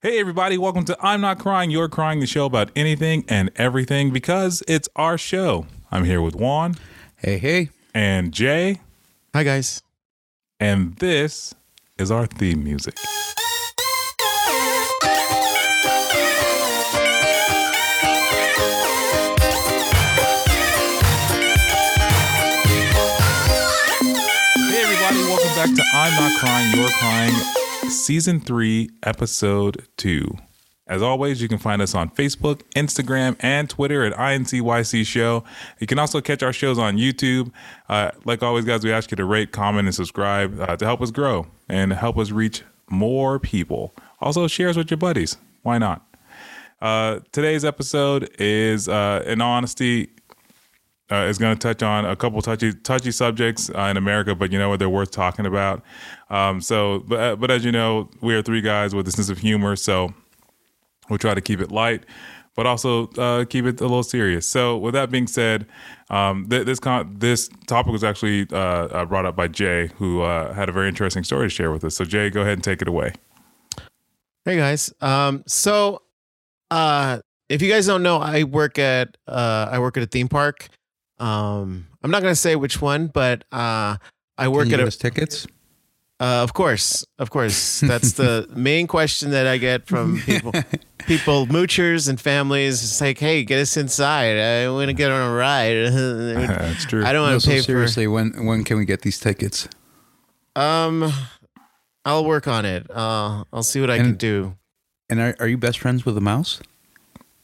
Hey, everybody, welcome to I'm Not Crying, You're Crying, the show about anything and everything because it's our show. I'm here with Juan Hey, hey. and Jay, Hi, guys. and this is our theme music. Hey, everybody, welcome back to I'm Not Crying, You're Crying, Season 3, Episode 2. As always, you can find us on Facebook, Instagram, and Twitter at INCYC Show. You can also catch our shows on YouTube. Uh, like always, guys, we ask you to rate, comment, and subscribe uh, to help us grow and help us reach more people. Also, share us with your buddies. Why not? Uh, today's episode is, uh, in all honesty, uh, is going to touch on a couple touchy touchy subjects uh, in America, but you know what? They're worth talking about. Um, so, but uh, but as you know, we are three guys with a sense of humor, so we'll try to keep it light, but also uh, keep it a little serious. So, with that being said, um, th- this con- this topic was actually uh, uh, brought up by Jay, who had a very interesting story to share with us. So, Jay, go ahead and take it away. Hey, guys. Um, so, if you guys don't know, I work at I work at a theme park. Um, I'm not gonna say which one, but uh, I work at a. us tickets? Uh, of course, of course. That's the main question that I get from people, people, moochers and families. It's like, hey, get us inside. I want to get on a ride. That's true. I don't No, want to so pay seriously, when when can we get these tickets? Um, I'll work on it. Uh, I'll see what I can do. And are, are you best friends with a mouse?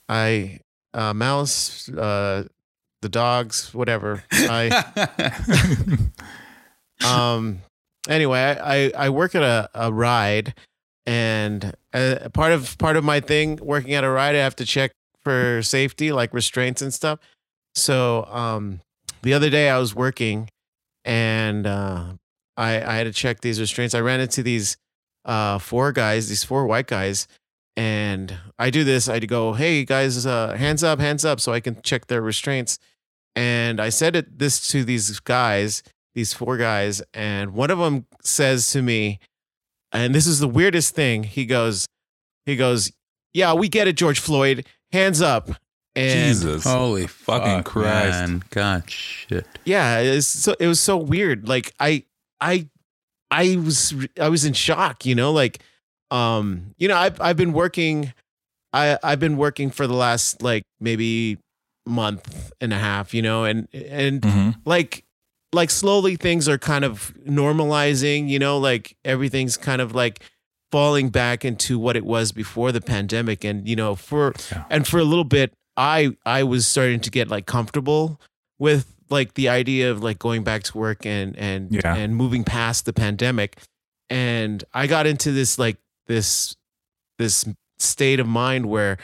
I uh, mouse, uh, the dogs, whatever. I um anyway I, I i work at a, a ride and uh, part of part of my thing working at a ride i have to check for safety like restraints and stuff. So um the other day i was working and uh i i had to check these restraints. I ran into these uh four guys these four white guys and i do this. I go hey guys uh hands up hands up so i can check their restraints and i said it this to these guys these four guys, and one of them says to me, and this is the weirdest thing. He goes, he goes, yeah, we get it, George Floyd, hands up. And Jesus, Holy Fucking fuck, Christ. man. God, shit. yeah, it's so it was so weird. Like I, I, I was I was in shock. You know, like, um, you know, I've I've been working, I I've been working for the last like maybe month and a half. You know, and and Mhm. like like slowly things are kind of normalizing you know like everything's kind of like falling back into what it was before the pandemic and you know for Yeah. and for a little bit i i was starting to get like comfortable with like the idea of like going back to work and and Yeah. and moving past the pandemic and i got into this like this this state of mind where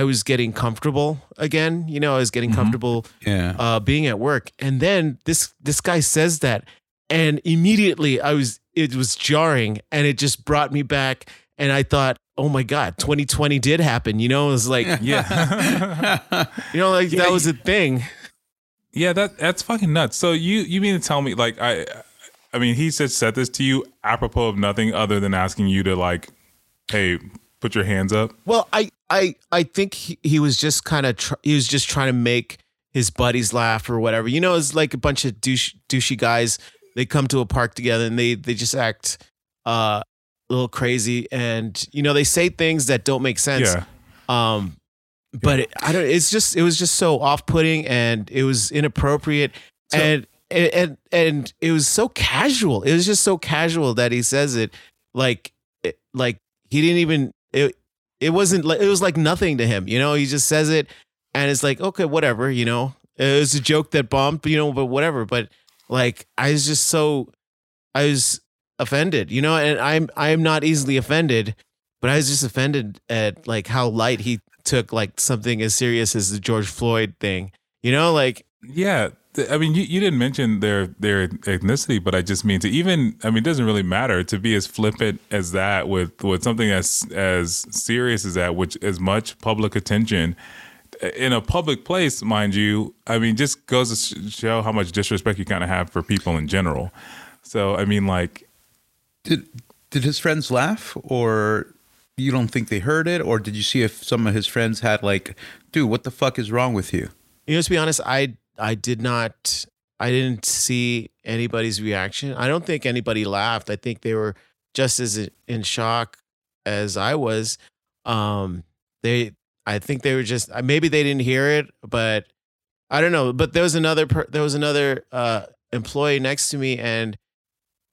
i was getting comfortable again you know i was getting Mhm. comfortable Yeah. uh, being at work, and then this this guy says that, and immediately I was it was jarring, and it just brought me back, and I thought, oh my god, 2020 did happen, you know? It was like, yeah. you know, like Yeah, that was a thing. Yeah, that that's fucking nuts. So you you mean to tell me like I I mean he just said this to you apropos of nothing other than asking you to like, hey, put your hands up. Well, I I I think he, he was just kind of tr- he was just trying to make his buddies laugh or whatever. You know, it's like a bunch of douche douchey guys. They come to a park together and they they just act uh, a little crazy, and you know they say things that don't make sense. Yeah. Um, but it, I don't. It's just it was just so off putting and it was inappropriate So- and and and it was so casual. It was just so casual that he says it like it, like he didn't even it. It wasn't. like It was like nothing to him. You know. He just says it, and it's like okay, whatever. You know. It was a joke that bombed. You know, but whatever. But like I was just so I was offended. You know, and I'm I'm not easily offended but I was just offended at like how light he took like something as serious as the George Floyd thing. You know, like Yeah. Th- I mean, you, you didn't mention their their ethnicity, but I just mean to even. I mean, it doesn't really matter to be as flippant as that with with something as as serious as that, which as much public attention in a public place, mind you. I mean, just goes to show how much disrespect you kind of have for people in general. So, I mean, like, Did did his friends laugh or you don't think they heard it, or did you see if some of his friends had like, dude, what the fuck is wrong with you? You know, to be honest, I I did not I didn't see anybody's reaction. I don't think anybody laughed. I think they were just as in shock as I was. Um they I think they were just maybe they didn't hear it, but I don't know. But there was another there was another uh employee next to me and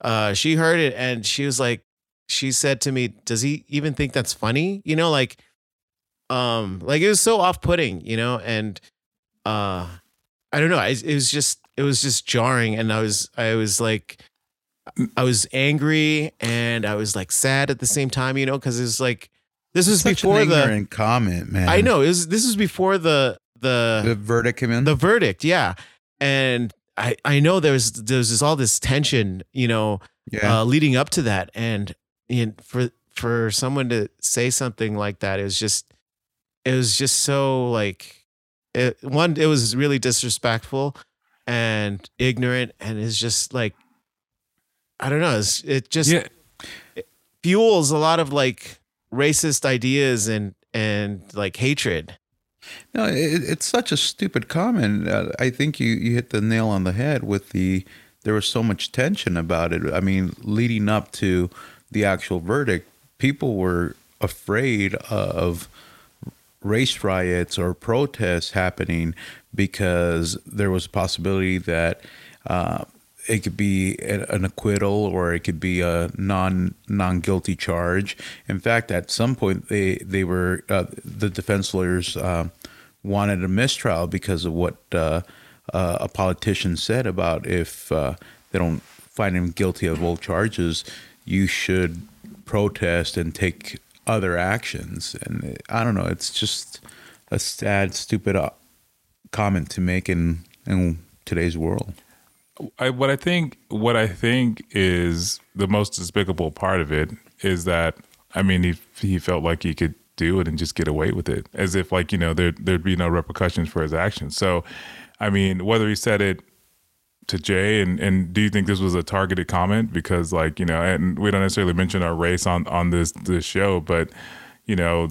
uh she heard it and she was like she said to me, "Does he even think that's funny?" You know, like um like it was so off-putting, you know, and uh I don't know. I, it was just it was just jarring, and I was I was like I was angry and I was like sad at the same time, you know, because it's like this was Such before the comment, man. I know it was this was before the the the verdict came in. the verdict, yeah, and I I know there there's there's this, all this tension, you know, yeah, uh, leading up to that, and and for for someone to say something like that, it was just it was just so like it, one it was really disrespectful and ignorant and it's just like i don't know it's, it just yeah, fuels a lot of like racist ideas and and like hatred no, it, it's such a stupid comment. Uh, I think you you hit the nail on the head with the. There was so much tension about it. I mean, leading up to the actual verdict, people were afraid of race riots or protests happening because there was a possibility that uh, it could be an acquittal or it could be a non non guilty charge. In fact, at some point they they were uh, the defense lawyers uh, wanted a mistrial because of what uh, uh a politician said about if uh, they don't find him guilty of all charges, you should protest and take other actions. And I don't know, it's just a sad, stupid uh, comment to make in in today's world. I, what I think, what I think is the most despicable part of it is that I mean, he he felt like he could do it and just get away with it, as if like you know there there'd be no repercussions for his actions. So, I mean, whether he said it to Jay and and do you think this was a targeted comment because like you know and we don't necessarily mention our race on on this this show but you know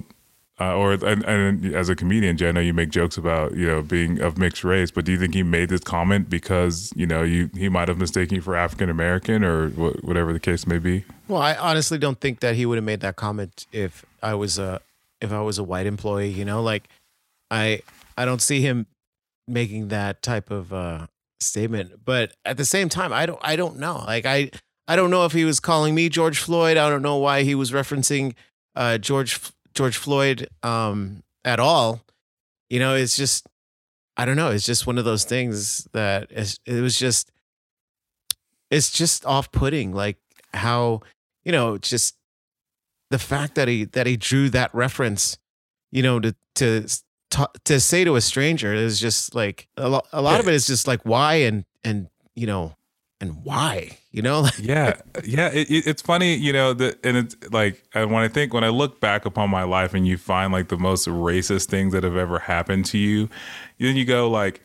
uh, or and, and, as a comedian, Jay, I know you make jokes about you know being of mixed race, but do you think he made this comment because you know you he might have mistaken you for African American or wh- whatever the case may be? well i honestly don't think that he would have made that comment if i was a if i was a white employee you know like i i don't see him making that type of uh statement but at the same time i don't i don't know. Like i i don't know if he was calling me george floyd. I don't know why he was referencing uh george george floyd um at all. You know it's just i don't know. It's just one of those things that it was just it's just off-putting like how you know just the fact that he that he drew that reference you know to to to, say to a stranger is just like a lot, a lot of it is just like why and and you know and why you know? Yeah yeah it- it's funny you know that and it's like and when i think when i look back upon my life and you find like the most racist things that have ever happened to you then you go like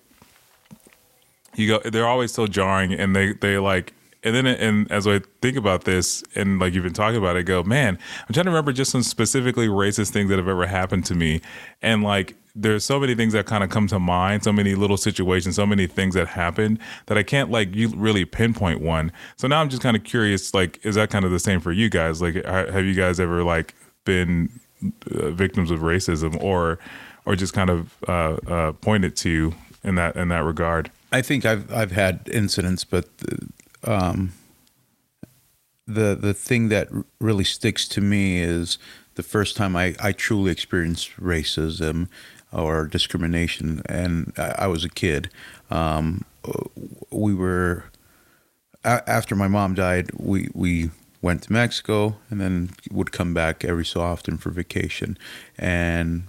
you go they're always so jarring and they they like and then and as i think about this and like you've been talking about it I go man i'm trying to remember just some specifically racist things that have ever happened to me. And like there's so many things that kind of come to mind so many little situations so many things that happened that i can't like you really pinpoint one. So now i'm just kind of curious like is that kind of the same for you guys? Like have you guys ever like been uh, victims of racism or or just kind of uh, uh, pointed to in that in that regard? I think I've I've had incidents, but um, the the thing that really sticks to me is the first time I, I truly experienced racism or discrimination, and I, I was a kid. Um, we were a- after my mom died. We we went to Mexico and then would come back every so often for vacation. And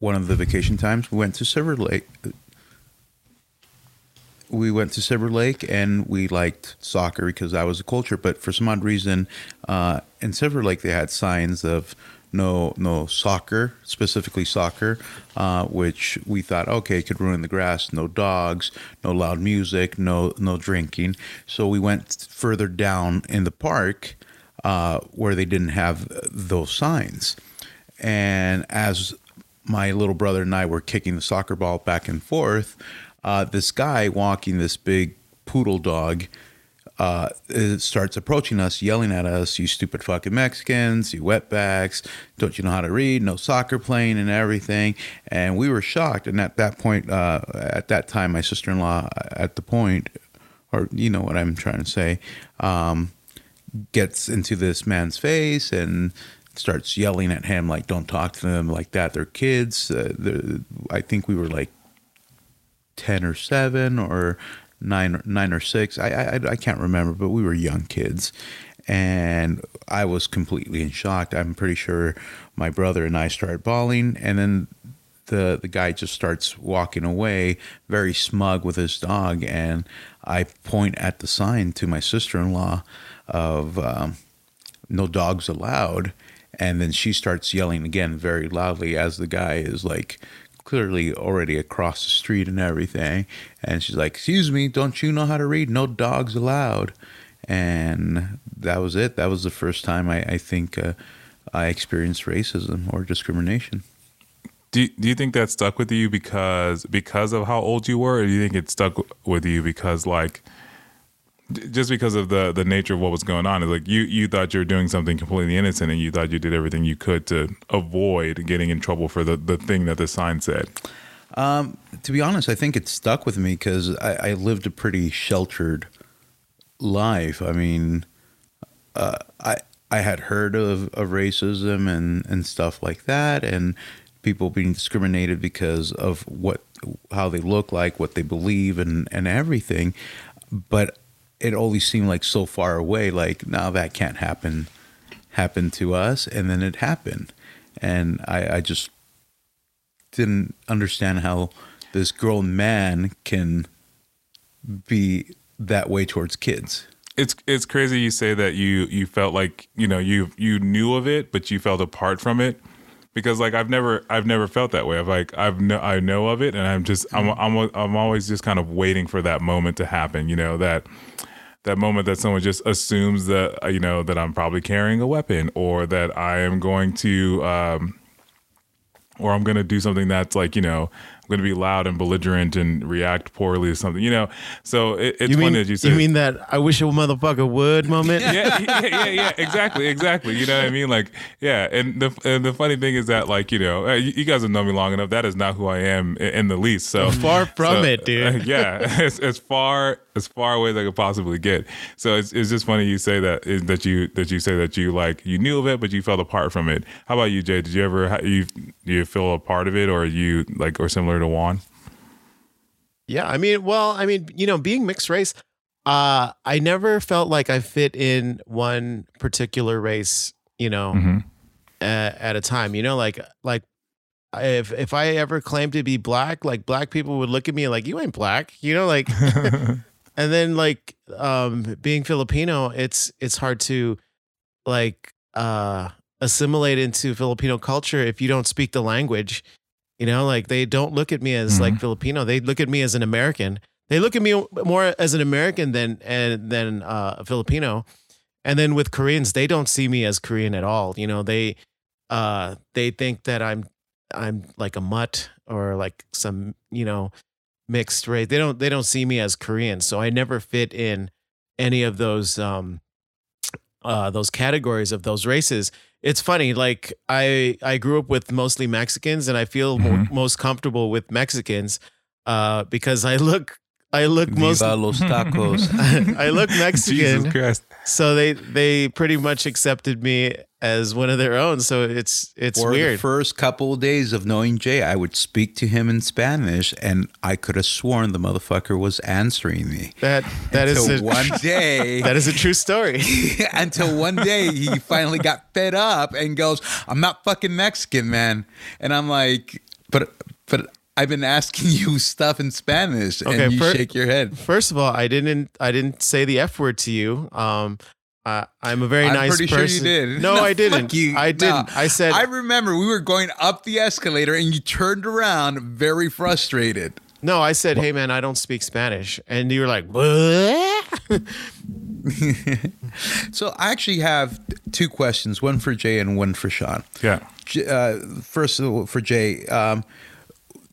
one of the vacation times, we went to Silver Lake, we went to Silver Lake and we liked soccer because that was a culture. But for some odd reason, uh, in Silver Lake they had signs of no no soccer, specifically soccer, uh, which we thought okay could ruin the grass. No dogs, no loud music, no no drinking. So we went further down in the park. uh, where they didn't have those signs. And as my little brother and I were kicking the soccer ball back and forth, uh, this guy walking this big poodle dog uh, starts approaching us, yelling at us, "You stupid fucking Mexicans! You wetbacks! Don't you know how to read? No soccer playing and everything." And we were shocked. And at that point, uh, at that time, my sister-in-law, at the point, or you know what I'm trying to say, um, gets into this man's face and starts yelling at him like, "Don't talk to them like that. They're kids." Uh, I think we were like ten or seven or nine, nine or six. I, I I can't remember, but we were young kids, and I was completely in shock. I'm pretty sure my brother and I started bawling, and then the the guy just starts walking away, very smug with his dog, and I point at the sign to my sister in law of um, no dogs allowed, and then she starts yelling again very loudly as the guy is like clearly already across the street and everything. And she's like, Excuse me, don't you know how to read? No dogs allowed. And that was it. That was the first time I, I think uh, I experienced racism or discrimination. Do do you think that stuck with you because because of how old you were, or do you think it stuck with you because like just because of the the nature of what was going on? Is like you you thought you were doing something completely innocent, and you thought you did everything you could to avoid getting in trouble for the the thing that the sign said. Um, to be honest, I think it stuck with me because I, I, lived a pretty sheltered life. I mean, uh, I I had heard of, of racism and, and stuff like that, and people being discriminated because of what how they look like, what they believe, and and everything. But it always seemed like so far away. Like now that can't happen happen to us, and then it happened, and I, I just didn't understand how this grown man can be that way towards kids. It's it's crazy you say that you you felt like you know you you knew of it but you felt apart from it because like I've never I've never felt that way. I've like I've no, I know of it and I'm just I'm I'm I'm always just kind of waiting for that moment to happen, you know, that that moment that someone just assumes that uh, you know that I'm probably carrying a weapon or that I am going to um or I'm going to do something that's like, you know, going to be loud and belligerent and react poorly or something, you know. So it, it's you mean, funny that you say. You mean that I wish a motherfucker would moment? yeah, yeah, yeah, yeah, exactly, exactly. You know what I mean? Like, yeah. And the and the funny thing is that, like, you know, you, you guys have known me long enough. That is not who I am in, in the least. So far from so, it, dude. Uh, yeah, as, as far as far away as I could possibly get. So it's it's just funny you say that is that you that you say that you like you knew of it, but you felt apart from it. How about you, Jay? Did you ever you you feel a part of it, or you like or similar to Juan? Yeah, I mean, well, I mean, you know, being mixed race, uh, I never felt like I fit in one particular race, you know, mm-hmm. at, at a time. You know, like like if if I ever claimed to be black, like black people would look at me like you ain't black, you know, like. and then like um, being Filipino, it's it's hard to like uh, assimilate into Filipino culture if you don't speak the language. You know, like they don't look at me as mm-hmm. like Filipino. They look at me as an American. They look at me more as an American than and than uh, a Filipino. And then with Koreans, they don't see me as Korean at all. You know, they uh they think that I'm I'm like a mutt or like some, you know, mixed race. They don't they don't see me as Korean. So I never fit in any of those um uh those categories of those races it's funny like i i grew up with mostly mexicans and i feel mm-hmm. mo- most comfortable with mexicans uh because i look I look Viva most los tacos. I look Mexican. So they they pretty much accepted me as one of their own. So it's it's For weird. the first couple of days of knowing Jay, I would speak to him in Spanish, and I could have sworn the motherfucker was answering me. That that is a, one day. that is a true story. until one day he finally got fed up and goes, "I'm not fucking Mexican, man," and I'm like, "But but I've been asking you stuff in Spanish, okay, and you for, shake your head. First of all, I didn't I didn't say the f word to you. Um, uh, I'm a very I'm nice pretty person. sure you did. No, no I didn't. You. I didn't. No. I said. I remember we were going up the escalator, and you turned around very frustrated. No, I said, "Hey, man, I don't speak Spanish," and you were like, "What?" So I actually have two questions, one for Jay and one for Sean. Yeah. Uh, first of all, for Jay, um,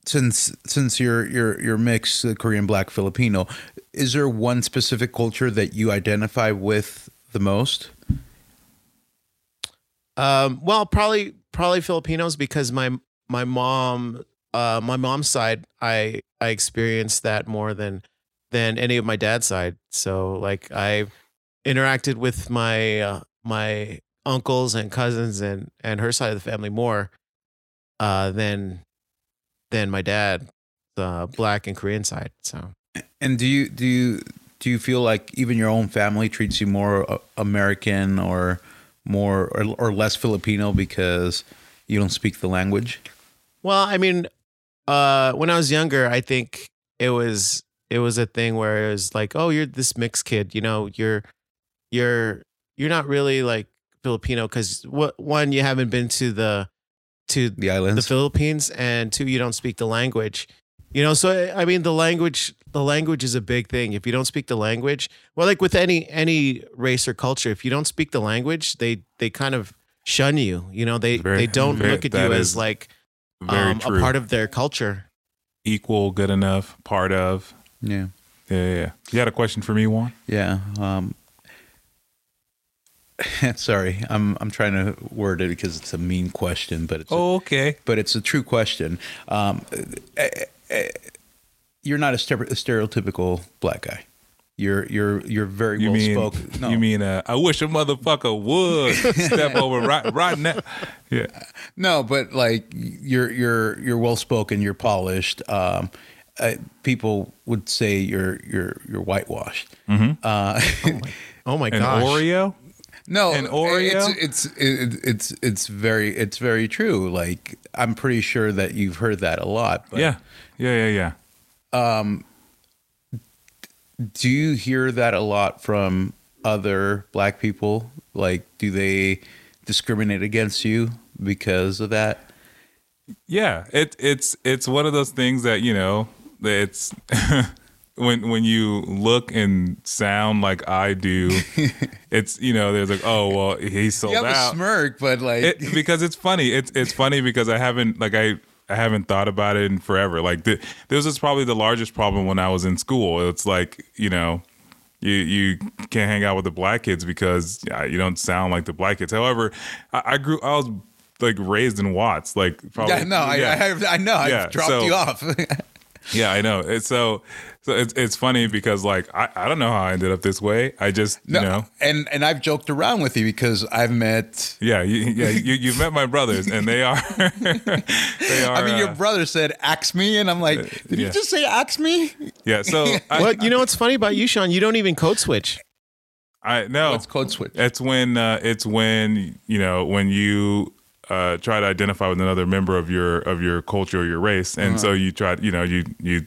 since since you're you're you're mixed uh, Korean Black Filipino, is there one specific culture that you identify with the most? Um, well, probably probably Filipinos because my my mom, uh, my mom's side, I I experienced that more than than any of my dad's side. So like I interacted with my uh, my uncles and cousins and and her side of the family more uh, than than my dad, the black and Korean side. So And do you do you do you feel like even your own family treats you more uh, American or more or, or less Filipino because you don't speak the language? Well, I mean, uh, when I was younger, I think it was it was a thing where it was like, oh, you're this mixed kid, you know, you're you're you're not really like Filipino because what one you haven't been to the to The islands, the. Philippines, and two you don't speak the language. You know, so I mean, the language the language is a big thing. If you don't speak the language, well, like with any any race or culture, if you don't speak the language, they they kind of shun you. You know, they Very- they don't very- look at you as like um, a part of their culture. Equal, good enough, part of. yeah. Yeah, yeah, yeah. You had a question for me, Juan? Yeah. Um, sorry, I'm I'm trying to word it because it's a mean question, but it's a, Oh, okay. but it's a true question. Um, eh, eh, you're not a stereotypical black guy. You're you're you're very You well mean spoken. No, you mean uh, I wish a motherfucker would step over right right now. Yeah. no, but like you're you're you're well spoken. You're polished. Um, uh, people would say you're you're you're whitewashed. Uh, Oh my An gosh! Oreo? No, An Oreo? It's it's it, it's it's very it's very true. Like I'm pretty sure that you've heard that a lot. But Yeah. Yeah, yeah, yeah. Um, do you hear that a lot from other black people? Like, do they discriminate against you because of that? Yeah, it it's it's one of those things that you know it's when when you look and sound like I do, it's you know there's like oh well he's sold You have out a smirk, but like, it, because it's funny. It's it's funny because I haven't like I I haven't thought about it in forever. Like th- this was probably the largest problem when I was in school. It's like you know. You, you can't hang out with the black kids because yeah, you don't sound like the black kids. However, I, I grew I was like raised in Watts, like probably yeah, no, I, yeah. I, I know, I Yeah, have dropped so- you off. Yeah, I know. It's so so it's it's funny because like I, I don't know how I ended up this way. I just no, you know and and I've joked around with you because I've met. yeah you, yeah you you've met my brothers and they are they are I mean, your uh, brother said, "Axe me," and I'm like, "Did yeah. you just say axe me?" yeah so I, What you know? What's funny about you, Sean? You don't even code switch. I no What's code switch? it's when uh, it's when you know when you uh, try to identify with another member of your of your culture or your race. And so you try you know you you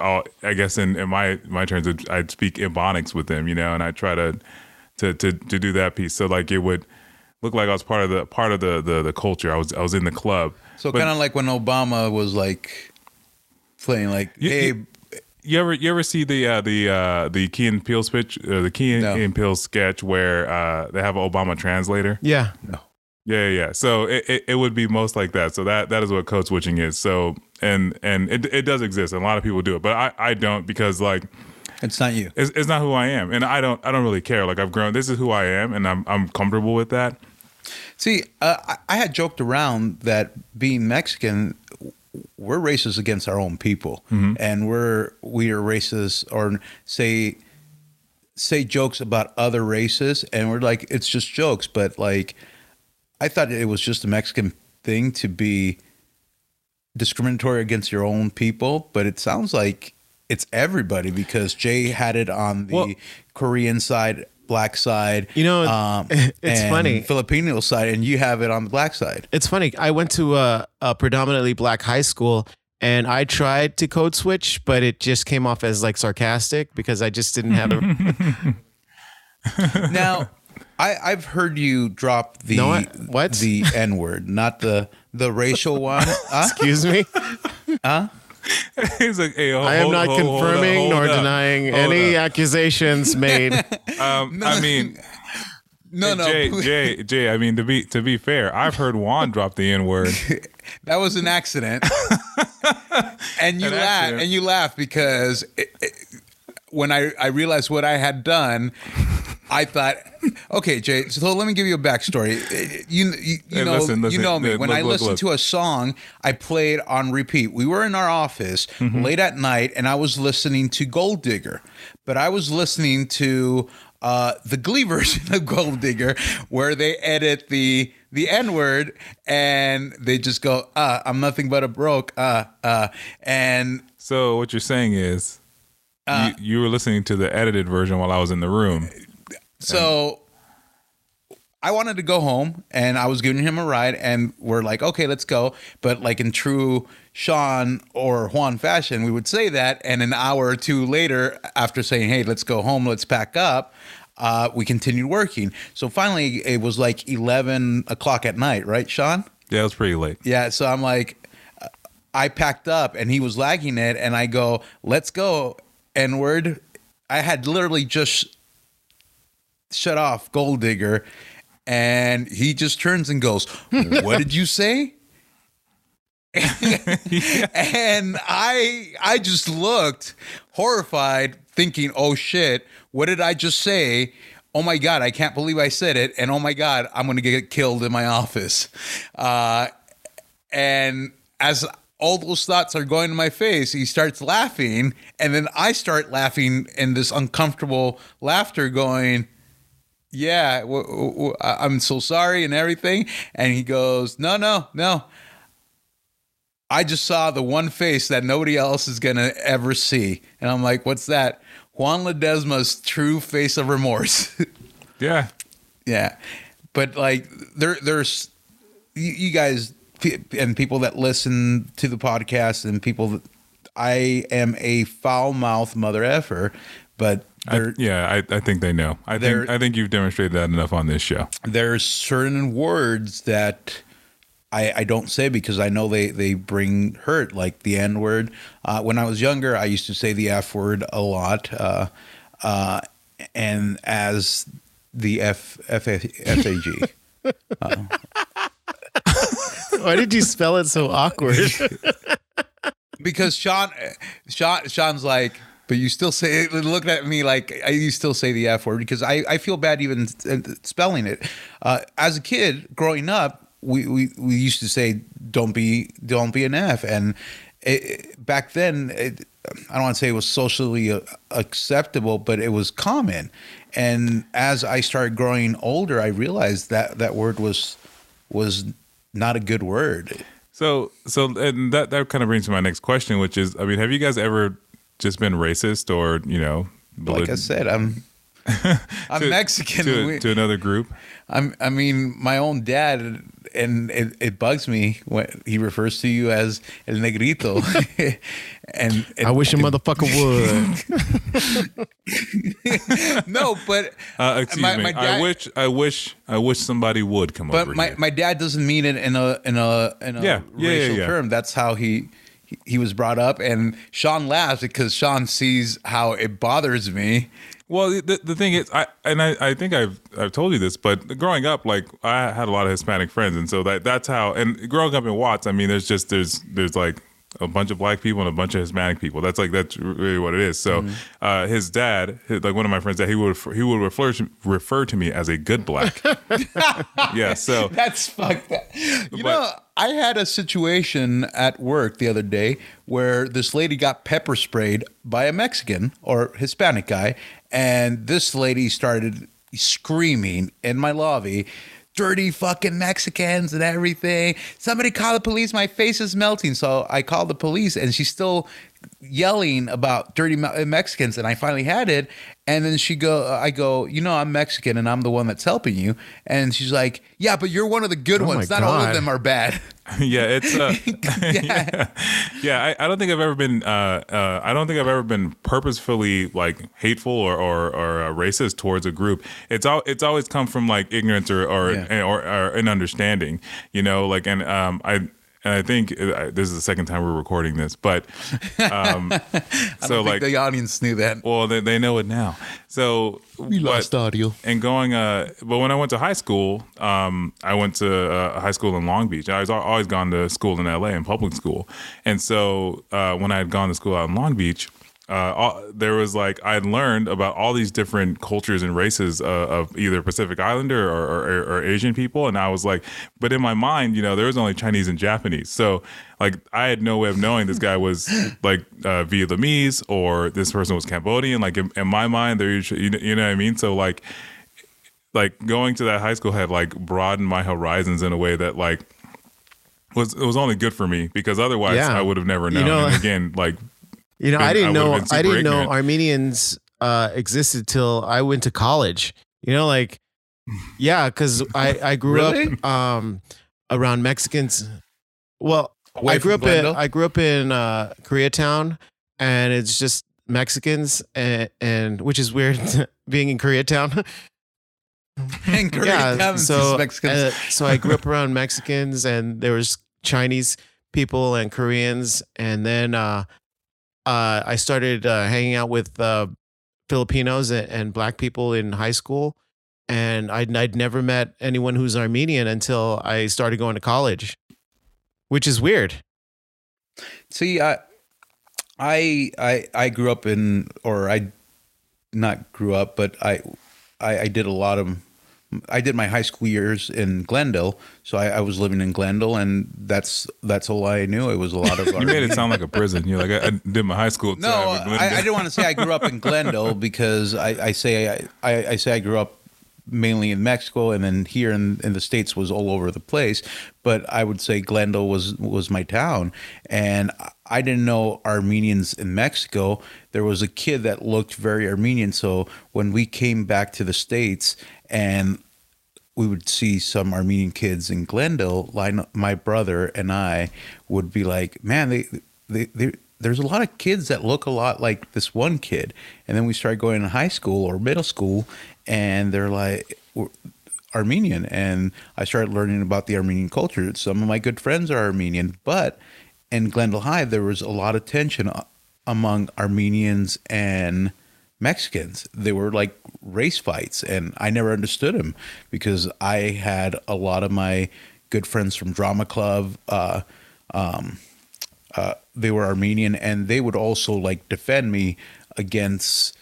I'll, I guess in, in my my terms I'd speak ebonics with them you know and I try to to to to do that piece. So like it would look like I was part of the part of the the, the culture. I was I was in the club. So kind of like when Obama was like playing like, You- "Hey, you- You ever you ever see the uh, the uh, the Key and Peele speech uh, the Key and, No. and Peele sketch where uh, they have an Obama translator? Yeah. Yeah, yeah. yeah. So it, it, it would be most like that. So that that is what code switching is. So and and it it does exist, and a lot of people do it, but I I don't because like it's not you." it's, it's not who I am, and I don't I don't really care. Like I've grown. This is who I am, and I'm I'm comfortable with that. See, uh, I, I had joked around that being Mexican, we're racist against our own people, and we're we are racist or say say jokes about other races, and we're like it's just jokes, but like I thought it was just a Mexican thing to be discriminatory against your own people, but it sounds like it's everybody because Jay had it on the Well- Korean side, black side. You know, um, it's and funny. Filipino side, and you have it on the black side. It's funny. I went to a, a predominantly black high school and I tried to code switch, but it just came off as like sarcastic because I just didn't have a. Now, I, I've heard you drop the No, I- what? the N word, not the the racial one. Huh? excuse me. He's like, hey, hold, I am not hold- hold up, confirming hold nor up, denying any up. accusations made. Um, I mean, No, no, Jay, Jay, Jay. I mean, to be to be fair, I've heard Juan drop the N word. that was an accident. and you An laugh, accident. and you laugh because it, it, when I I realized what I had done. I thought, okay, Jay. So let me give you a backstory. You you, you Hey, know listen, you know me. Look, When I look, listen look. to a song, I play it on repeat. We were in our office Mm-hmm. late at night, and I was listening to Gold Digger, but I was listening to uh, the Glee version of Gold Digger, where they edit the the N word and they just go, "Uh, I'm nothing but a broke." Uh, uh, and So what you're saying is, Uh, you, you were listening to the edited version while I was in the room. So I wanted to go home and I was giving him a ride and we're like, okay, let's go. But like in true Sean or Juan fashion, we would say that. And an hour or two later, after saying, hey, let's go home, let's pack up, uh, we continued working. So finally, it was like 11 o'clock at night, right, Sean? Yeah, it was pretty late. Yeah, so I'm like, I packed up and he was lagging it, and I go, let's go, N word. I had literally just shut off Gold Digger, and he just turns and goes, What did you say? and I I just looked horrified, thinking, "Oh shit, what did I just say?" Oh my god, I can't believe I said it, and oh my god, I'm gonna get killed in my office. Uh, and as all those thoughts are going to my face, he starts laughing, and then I start laughing in this uncomfortable laughter, going, "Yeah, w- w- I'm so sorry," and everything. And he goes, "No, no, no." I just saw the one face that nobody else is gonna ever see, and I'm like, "What's that?" Juan Ledesma's true face of remorse. Yeah. yeah, but like there, there's you, you guys and people that listen to the podcast and people that I am a foul mouth mother effer, but I, yeah, I, I think they know. I think I think you've demonstrated that enough on this show. there's certain words that I, I don't say because I know they, they bring hurt, like the N word. Uh, when I was younger, I used to say the F word a lot. Uh, uh, and as the F, F, FAG. Why did you spell it so awkward? because Sean, Sean, Sean's like, but you still say, look at me like you still say the F word because I, I feel bad even spelling it. Uh, as a kid growing up, we, we, we used to say, don't be, don't be an F. And it- back then, it, I don't want to say it was socially uh, acceptable, but it was common. And as I started growing older, I realized that that word was, was not a good word. So so and that that kind of brings to my next question, which is, I mean, have you guys ever just been racist or you know, like I said, I'm I'm to- Mexican. to, We- to another group? I'm I mean, my own dad, and it, it bugs me when he refers to you as el negrito. and, and I wish a motherfucker would. no, but Uh, excuse my- me. my I wish I wish I wish somebody would come but over my, here. my dad doesn't mean it in a in a in a Yeah, yeah, yeah, racial yeah. term. That's how he. he- He was brought up, and Sean laughs because Sean sees how it bothers me. Well, the, the thing is, I and I, I think I've I've told you this, but growing up, like I had a lot of Hispanic friends, and so that that's how. And growing up in Watts, I mean, there's just there's there's like a bunch of black people and a bunch of Hispanic people. That's like that's really what it is. So, Mm-hmm. uh, his dad, his, like one of my friends, that he would he would refer to, refer to me as a good black. yeah. So That's fucked up. But- You know, I had a situation at work the other day where this lady got pepper sprayed by a Mexican or Hispanic guy, and this lady started screaming in my lobby. Dirty fucking Mexicans and everything. Somebody call the police. My face is melting. So I called the police, and she's still yelling about dirty Mexicans. And I finally had it. And then she go, I go, you know, I'm Mexican, and I'm the one that's helping you. And she's like, Yeah, but you're one of the good Oh ones. Not all of them are bad. yeah, it's uh, Yeah. yeah. I, I don't think I've ever been. Uh, uh, I don't think I've ever been purposefully like hateful or or, or uh, racist towards a group. It's all. It's always come from like ignorance or or Yeah. or, or an understanding. You know, like and um, I and I think uh, this is the second time we're recording this, but um, so like the audience knew that. well, they, they know it now. So We but- lost audio. and going uh but when i went to high school um i went to uh, a high school in long beach i was always gone to school in la in public school and so uh when i had gone to school out in long beach uh, all, there was like I had learned about all these different cultures and races uh, of either Pacific Islander or, or, or Asian people, and I was like, but in my mind, you know, there was only Chinese and Japanese, so like I had no way of knowing this guy was like uh, Vietnamese or this person was Cambodian. Like in, in my mind, they're usually, you know, you know what I mean. So like like going to that high school had like broadened my horizons in a way that like was it was only good for me because otherwise Yeah. I would have never You known. know- and again, like You know, I I didn't would've know I didn't know. Armenians uh, existed till I went to college. You know, like yeah, because I I grew Really? up um around Mexicans. Well, Away I grew from up in I grew up in uh, Koreatown, and it's just Mexicans, and, and which is weird being in Koreatown. In Koreatown, it's so Mexicans. uh, so I grew up around Mexicans, and there was Chinese people and Koreans, and then uh, uh, I started uh, hanging out with uh, Filipinos and, and Black people in high school, and I'd, I'd never met anyone who's Armenian until I started going to college, which is weird. See, I, I, I, I grew up in, or I, not grew up, but I, I, I did a lot of, I did my high school years in Glendale, so I, I was living in Glendale, and that's that's all I knew. It was a lot of. you made it sound like a prison. You're like I, I did my high school. No, I, I didn't want to say I grew up in Glendale because I, I say I, I, I say I grew up mainly in Mexico and then here in, in the states was all over the place. But I would say Glendale was was my town, and I didn't know Armenians in Mexico. There was a kid that looked very Armenian, so when we came back to the states and we would see some Armenian kids in Glendale. Line, my brother and I would be like, "Man, they, they, they, there's a lot of kids that look a lot like this one kid." And then we started going to high school or middle school, and they're like Armenian, and I started learning about the Armenian culture. Some of my good friends are Armenian, but in Glendale High, there was a lot of tension uh, among Armenians and Mexicans. They were like race fights, and I never understood them because I had a lot of my good friends from drama club. Uh, um, uh, they were Armenian, and they would also like defend me against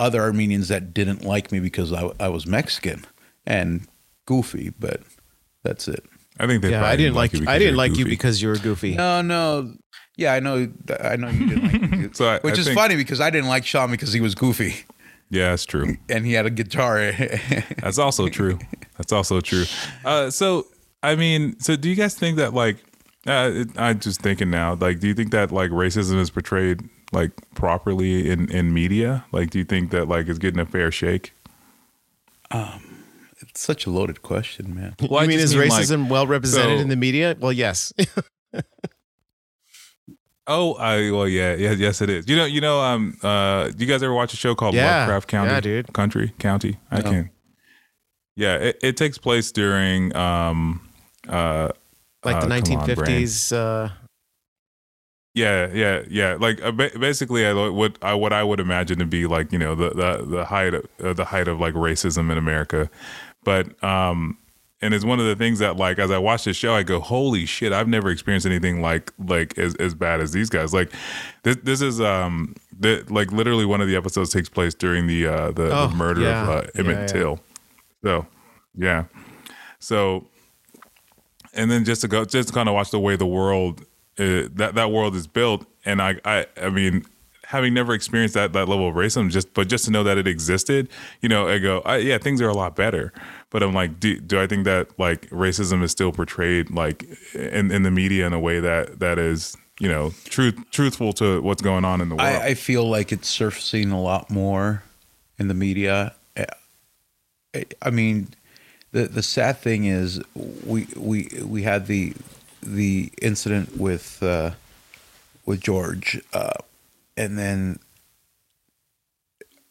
other Armenians that didn't like me because I, I was Mexican and goofy. But that's it. I think they. yeah, I didn't like you I didn't you're like you because you were goofy. No, no. Yeah, I know. I know you didn't like me. So I- which I is think- funny because I didn't like Sean because he was goofy Yeah, that's true. and he had a guitar. That's also true. That's also true. Uh, so, I mean, so do you guys think that like, uh, it, I'm just thinking now, like, do you think that like racism is portrayed like properly in in media? Like, do you think that like it's getting a fair shake? Um, it's such a loaded question, man. Well, I mean is mean, like, racism well represented so- in the media? Well, yes. Oh, I well, yeah, yeah, yes, it is. You know, you know, um, uh, do you guys ever watch a show called Yeah. Lovecraft County? Yeah, dude. Country County. I No. can. Yeah, it, it takes place during um, uh, like the uh, come on, Brand. 1950s. Uh, Yeah, yeah, yeah. Like uh, basically, I what I what I would imagine to be like you know the the the height of, uh, the height of like racism in America, but um, and it's one of the things that like as I watch this show, I go, holy shit, I've never experienced anything like like as as bad as these guys. Like this this is um the, like literally one of the episodes takes place during the uh the, Oh, the murder yeah. of uh, Emmett Yeah. Till. So yeah, so and then just to go just to kind of watch the way the world uh, that that world is built and I, I i mean having never experienced that that level of racism just but just to know that it existed you know i go I, yeah things are a lot better but i'm like do, do i think that like racism is still portrayed like in, in the media in a way that that is you know truth truthful to what's going on in the world I, I feel like it's surfacing a lot more in the media. I- I mean, the the sad thing is we we we had the the incident with uh, with George, uh, and then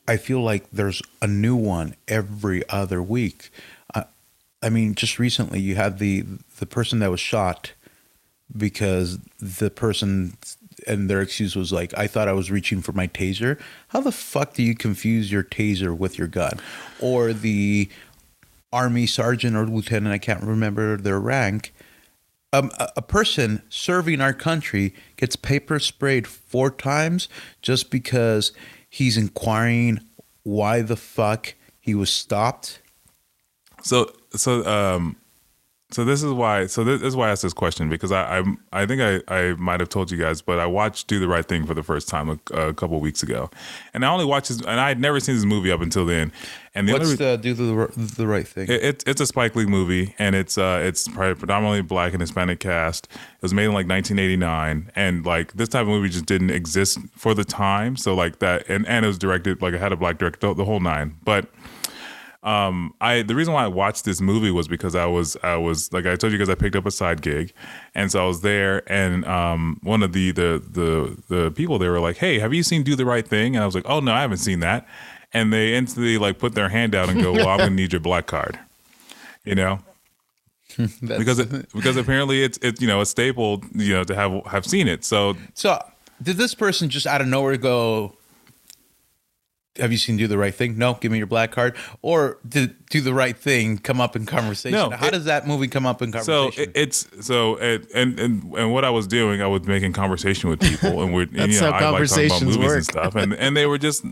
I feel like there's a new one every other week. I, I mean, just recently you had the the person that was shot because the person and their excuse was like, I thought I was reaching for my taser. How the fuck do you confuse your taser with your gun? Or the army sergeant or lieutenant, I can't remember their rank. Um, a, a person serving our country gets paper sprayed four times just because he's inquiring why the fuck he was stopped. So so um so this is why so this is why I asked this question because I I, I think I, I might have told you guys but I watched Do the Right Thing for the first time a, a couple of weeks ago and I only watched this and I had never seen this movie up until then and the What's the do the the right thing? it, it, it's a Spike Lee movie, and it's uh, it's predominantly black and Hispanic cast. It was made in like 1989, and like this type of movie just didn't exist for the time. So like that, and and it was directed like it had a black director, the whole nine. But um, I the reason why I watched this movie was because I was I was like I told you guys I picked up a side gig, and so I was there, and um, one of the the the the people they were like, "Hey, have you seen Do the Right Thing?" And I was like, "Oh no, I haven't seen that." And they instantly like put their hand out and go, "Well, I'm gonna need your black card," you know because it, because apparently it's it's you know a staple you know to have have seen it. So so did this person just out of nowhere go? Have you seen Do the Right Thing? No, give me your black card. Or did Do the Right Thing come up in conversation? No, How it- does that movie come up in so conversation? it, it's so it, and and and what I was doing, I was making conversation with people, and we're and, That's you know how I like talking about conversations movies work. and stuff, and and they were just.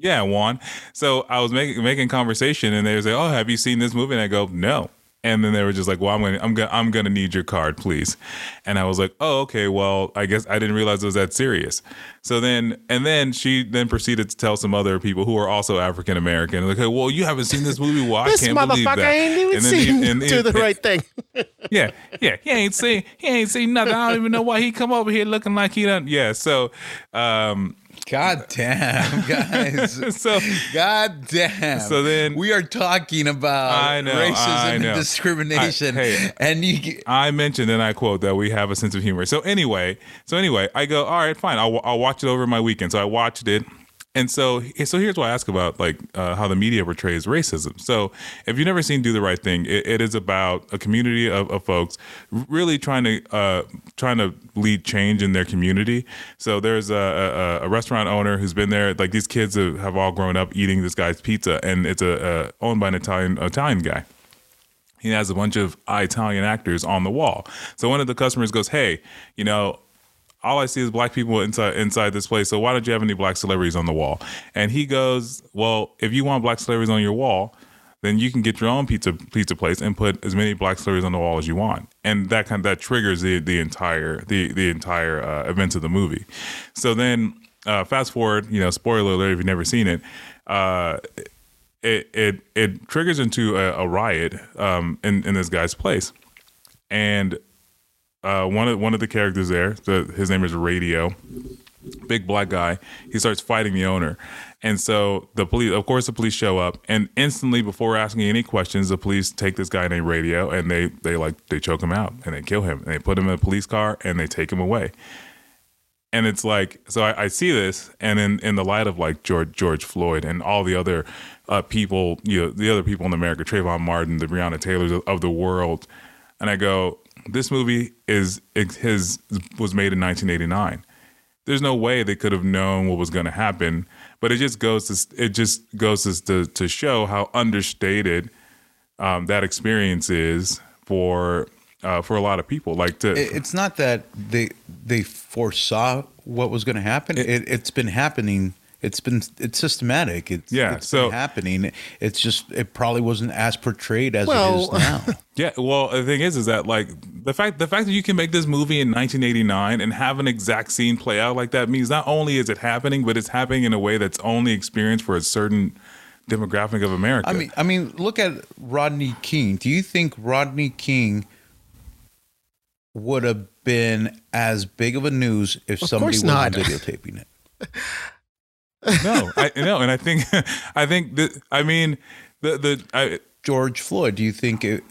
Yeah, Juan. So I was making making conversation, and they were like, "Oh, have you seen this movie?" And I go, "No." And then they were just like, "Well, I'm gonna, I'm gonna, I'm gonna need your card, please." And I was like, "Oh, okay. Well, I guess I didn't realize it was that serious." So then, and then she then proceeded to tell some other people who are also African American, like, "Hey, well, you haven't seen this movie? Well, I This can't believe motherfucker that." ain't even And then seen the- and- do the and- right thing. yeah, yeah. He ain't seen he ain't seen nothing. I don't even know why he come over here looking like he done. Yeah. So, um, God damn, guys. so God damn. So then- we are talking about I know, racism and discrimination. I- hey. and you I mentioned and I quote that we have a sense of humor. So anyway, so anyway, I go, all right, fine. I'll, I'll watch it over my weekend. So I watched it. And so, so here's why I ask about like uh, how the media portrays racism. So, if you've never seen "Do the Right Thing," it, it is about a community of, of folks really trying to uh, trying to lead change in their community. So, there's a, a, a restaurant owner who's been there. Like these kids have, have all grown up eating this guy's pizza, and it's a, a owned by an Italian Italian guy he has a bunch of Italian actors on the wall. So one of the customers goes, "Hey, you know, all I see is black people inside inside this place. So why don't you have any black celebrities on the wall?" And he goes, "Well, if you want black celebrities on your wall." Then you can get your own pizza pizza place and put as many black celebrities on the wall as you want, and that kind of, that triggers the the entire the the entire uh, events of the movie. So then, uh, fast forward, you know, spoiler alert if you've never seen it, uh, it it it triggers into a, a riot um, in in this guy's place, and uh, one of one of the characters there, the, his name is Radio, big black guy. He starts fighting the owner, and so the police, of course, the police show up, and instantly before asking any questions, the police take this guy named Radio, and they they like they choke him out and they kill him, and they put him in a police car and they take him away and it's like so I, I see this and in in the light of like george george floyd and all the other uh, people you know the other people in america trayvon martin the breonna taylors of, of the world and i go this movie is it, his was made in 1989 there's no way they could have known what was going to happen but it just goes to it just goes to to, to show how understated um, that experience is for uh, for a lot of people like to it's not that they they foresaw what was going to happen. It, it's been happening. It's been it's systematic. It's Yeah, it's so- been happening. It's just it probably wasn't as portrayed as it Well- is now. Yeah, well, the thing is, is that like the fact the fact that you can make this movie in 1989 and have an exact scene play out like that means not only is it happening, but it's happening in a way that's only experienced for a certain demographic of America. I mean, I mean, look at Rodney King. Do you think Rodney King would have been as big of a news if Of somebody wasn't not. videotaping it? No, I no, and I think I think that I mean the the I, George Floyd, do you think it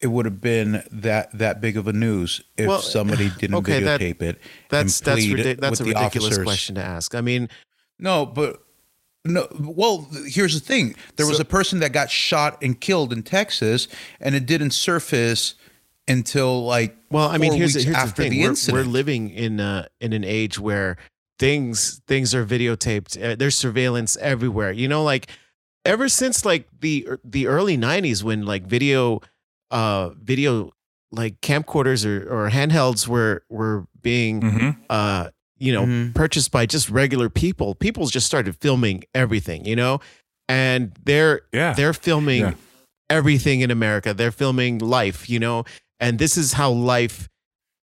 it would have been that that big of a news if Well, somebody didn't okay, that- videotape it? That's that's plead ridic- that's a ridiculous officers? question to ask. I mean, No, but no. Well, here's the thing: there was a person that got shot and killed in Texas, and it didn't surface until like Well, I mean, here's, weeks here's after the thing: the we're, incident. we're living in uh, in an age where things things are videotaped. Uh, there's surveillance everywhere. You know, like ever since like the the early '90s when like video uh video like camcorders or, or handhelds were were being hmm uh you know Mhm. purchased by just regular people people just started filming everything you know and they're Yeah. they're filming Yeah. everything in america they're filming life you know and this is how life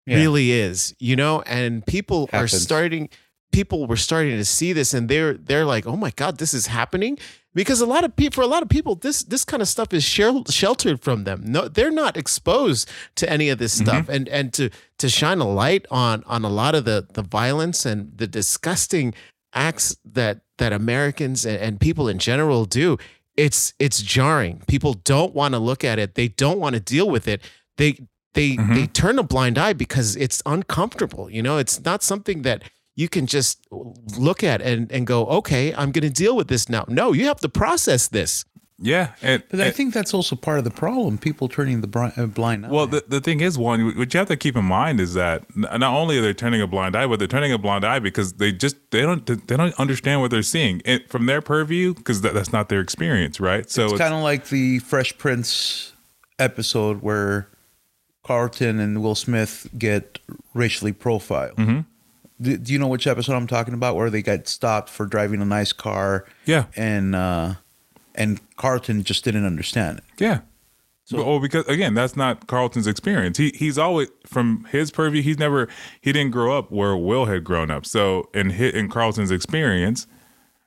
Yeah. really is you know and people are starting people were starting to see this and they're they're like oh my god this is happening. Because a lot of people for a lot of people this this kind of stuff is sheltered from them. No they're not exposed to any of this stuff and and to to shine a light on on a lot of the the violence and the disgusting acts that that Americans and, and people in general do. It's it's jarring. People don't want to look at it. They don't want to deal with it. They they Mhm. they turn a blind eye because it's uncomfortable you know? It's not something that you can just look at and and go okay i'm going to deal with this now no you have to process this Yeah. And, But I think that's also part of the problem. People turning the uh, blind eye. well, the, the thing is, one, what you have to keep in mind is that not only are they turning a blind eye, but they're turning a blind eye because they just they don't they don't understand what they're seeing it, from their purview because that, that's not their experience, right? So it's kind of like the Fresh Prince episode where Carlton and Will Smith get racially profiled. Mhm. Do, do you know which episode I'm talking about? Where they got stopped for driving a nice car, yeah, and uh, and Carlton just didn't understand it. Yeah. oh, because again, that's not Carlton's experience. He he's always from his purview. He's never he didn't grow up where Will had grown up. So in hit in Carlton's experience,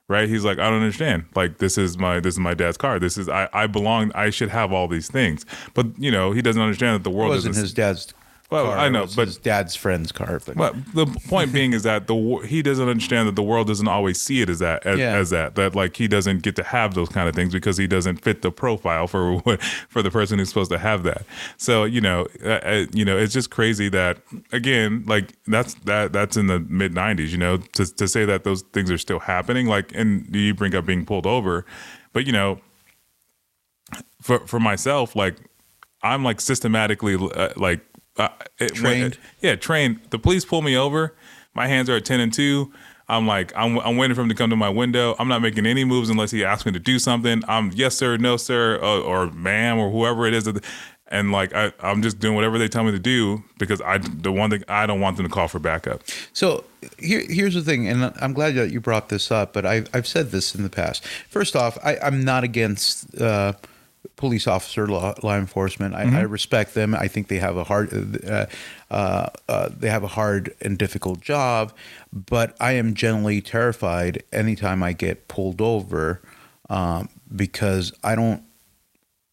right? He's like, I don't understand. Like this is my this is my dad's car. This is I I belong. I should have all these things. But you know, he doesn't understand that the It world wasn't isn't his dad's. Well, I know, but- his dad's friend's car. But, But the point being is that the he doesn't understand that the world doesn't always see it as that as, Yeah. as that that like he doesn't get to have those kind of things because he doesn't fit the profile for what for the person who's supposed to have that. So you know, uh, uh, you know, it's just crazy that again, like that's that that's in the mid '90s. You know, to to say that those things are still happening, like, and you bring up being pulled over, but you know, for for myself, like I'm like systematically uh, like uh, it, Trained? yeah, trained. The police pull me over. My hands are at ten and two. I'm like, I'm, I'm waiting for him to come to my window. I'm not making any moves unless he asks me to do something. I'm yes sir, no sir, or, or ma'am, or whoever it is. that- And like, I, I'm just doing whatever they tell me to do because I, the one thing I don't want them to call for backup. So here, here's the thing, and I'm glad that you brought this up. But I've I've said this in the past. First off, I, I'm not against uh, police officer law, law enforcement. I, I respect them. I think they have a hard uh, uh, uh, they have a hard and difficult job. But I am generally terrified anytime I get pulled over um, because I don't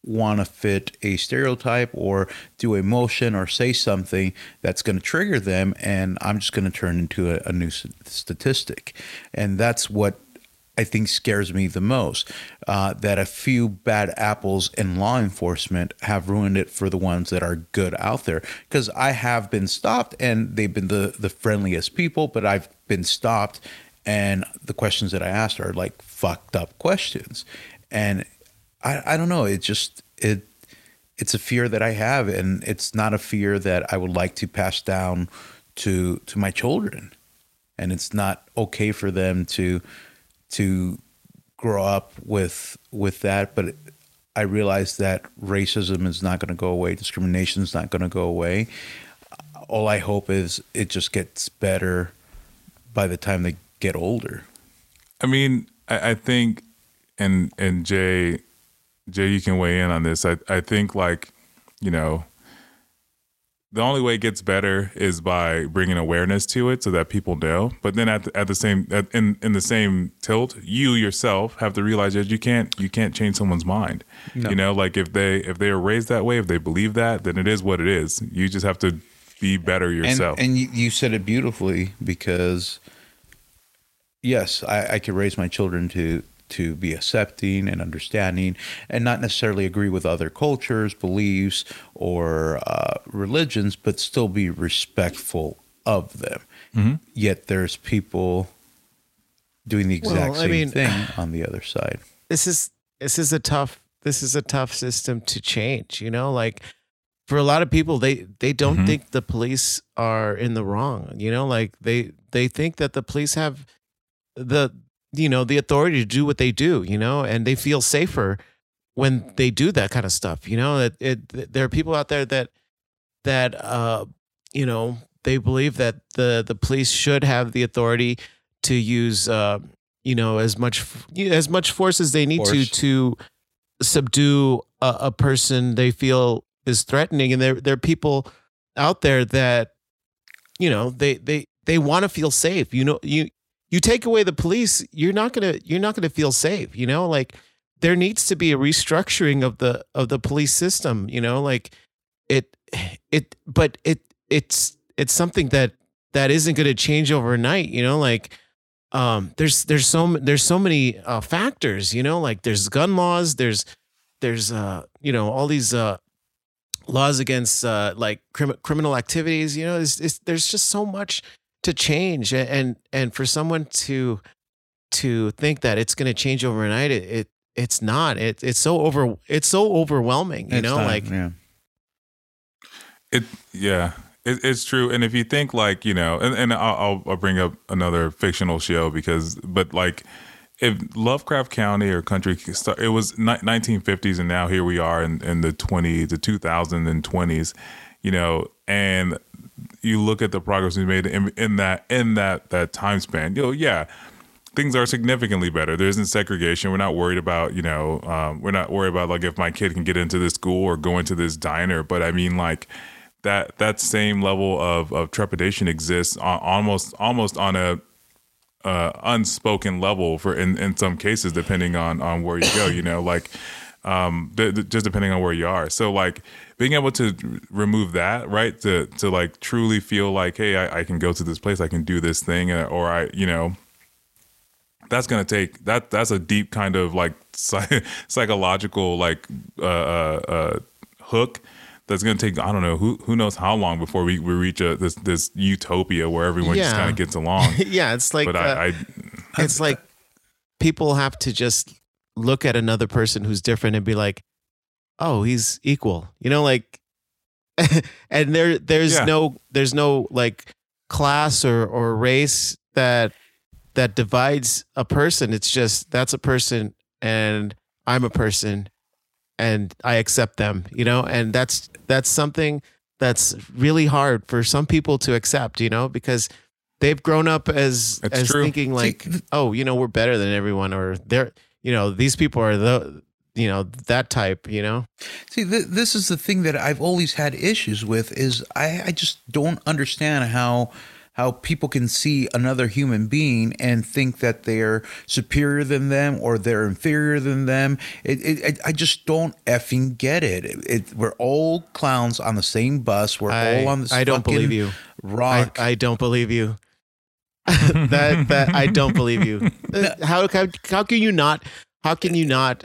want to fit a stereotype or do a motion or say something that's going to trigger them and i'm just going to turn into a, a new statistic and that's what i think scares me the most uh, that a few bad apples in law enforcement have ruined it for the ones that are good out there because i have been stopped and they've been the, the friendliest people but i've been stopped and the questions that i asked are like fucked up questions and I, I don't know. It just it it's a fear that I have, and it's not a fear that I would like to pass down to to my children. And it's not okay for them to to grow up with with that. But I realize that racism is not going to go away. Discrimination is not going to go away. All I hope is it just gets better by the time they get older. I mean, I, I think, and and Jay, Jay, you can weigh in on this. I I think like, you know, the only way it gets better is by bringing awareness to it, so that people know. But then at the, at the same at, in in the same tilt, you yourself have to realize that you can't you can't change someone's mind. No. You know, like if they if they are raised that way, if they believe that, then it is what it is. You just have to be better yourself. And, and you, you said it beautifully because, yes, I, I could raise my children to to be accepting and understanding, and not necessarily agree with other cultures, beliefs, or uh, religions, but still be respectful of them. Mm-hmm. Yet there's people doing the exact Well, I same mean- thing on the other side. this is this is a tough this is a tough system to change you know like for a lot of people they they don't Mhm. think the police are in the wrong you know like they they think that the police have the you know the authority to do what they do you know and they feel safer when they do that kind of stuff you know it, it there are people out there that that uh you know they believe that the the police should have the authority to use uh you know as much as much force as they need to to subdue a, a person they feel is threatening. And there there are people out there that you know they they they want to feel safe you know you you take away the police you're not to you're not to feel safe you know? Like there needs to be a restructuring of the of the police system you know? Like it it but it it's it's something that that isn't going to change overnight you know? Like um there's there's so there's so many uh factors you know? Like there's gun laws there's there's uh you know all these uh laws against uh like crim- criminal activities you know? It's, it's, there's just so much to change A- and and for someone to to think that it's going to change overnight it, it it's not it, it's so over it's so overwhelming you It's know time, like yeah. It yeah, it, it's true. And if you think like you know, and, and I'll, I'll I'll bring up another fictional show because, but like if Lovecraft County or Country, it was 1950s, and now here we are in, in the 20 the 2020s, you know, and you look at the progress we made in, in that in that that time span. You know, yeah, things are significantly better. There isn't segregation. We're not worried about, you know, um, we're not worried about like if my kid can get into this school or go into this diner. But I mean, like that that same level of of trepidation exists on, almost almost on a uh, unspoken level for in, in some cases, depending on on where you go. You know, like um, th- th- just depending on where you are. So like being able to remove that, right? To to like truly feel like, hey, I, I can go to this place, I can do this thing, uh, or I, you know, that's gonna take that. That's a deep kind of like psy- psychological like uh, uh, uh, hook. That's gonna take I don't know who who knows how long before we, we reach a this this utopia where everyone just kind of gets along. yeah it's like but uh, I, I it's like people have to just look at another person who's different and be like oh he's equal you know like and there there's Yeah. no there's no like class or or race that that divides a person it's just that's a person and i'm a person and i accept them you know and that's that's something that's really hard for some people to accept you know because they've grown up as as true. thinking like oh you know we're better than everyone or they're you know these people are the you know that type you know See, th- this is the thing that I've always had issues with is I, I just don't understand how how people can see another human being and think that they're superior than them or they're inferior than them. It, it, it I just don't effing get it. We're all clowns on the same bus. We're I, all on this. I don't believe you I, Rock. I don't believe you that that I don't believe you. Uh, how, how how can you not how can you not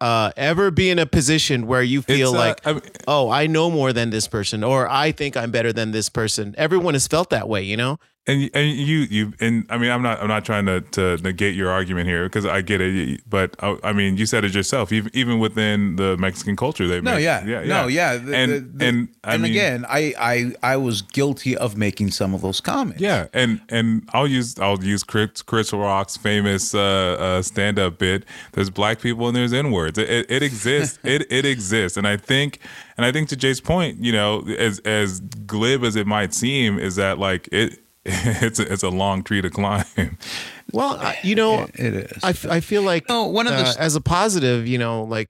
uh ever be in a position where you feel it's, uh, like I oh I know more than this person or I think I'm better than this person? Everyone has felt that way you know and and you you and I mean I'm not I'm not trying to to negate your argument here because I get it, but I, I mean you said it yourself. Even even within the Mexican culture, they no, make, yeah, yeah, no, yeah. The- and the- the- and I and mean, again, I, I I was guilty of making some of those comments. Yeah, and and I'll use I'll use Chris, Chris Rock's famous uh, uh, stand up bit. There's black people and there's n words. It, it, it exists. it it exists, and I think and I think to Jay's point, you know, as as glib as it might seem, is that like it it's a, it's a long tree to climb. well I- you know It- it is. I, f- I feel like No, one of the uh, as a positive, you know, like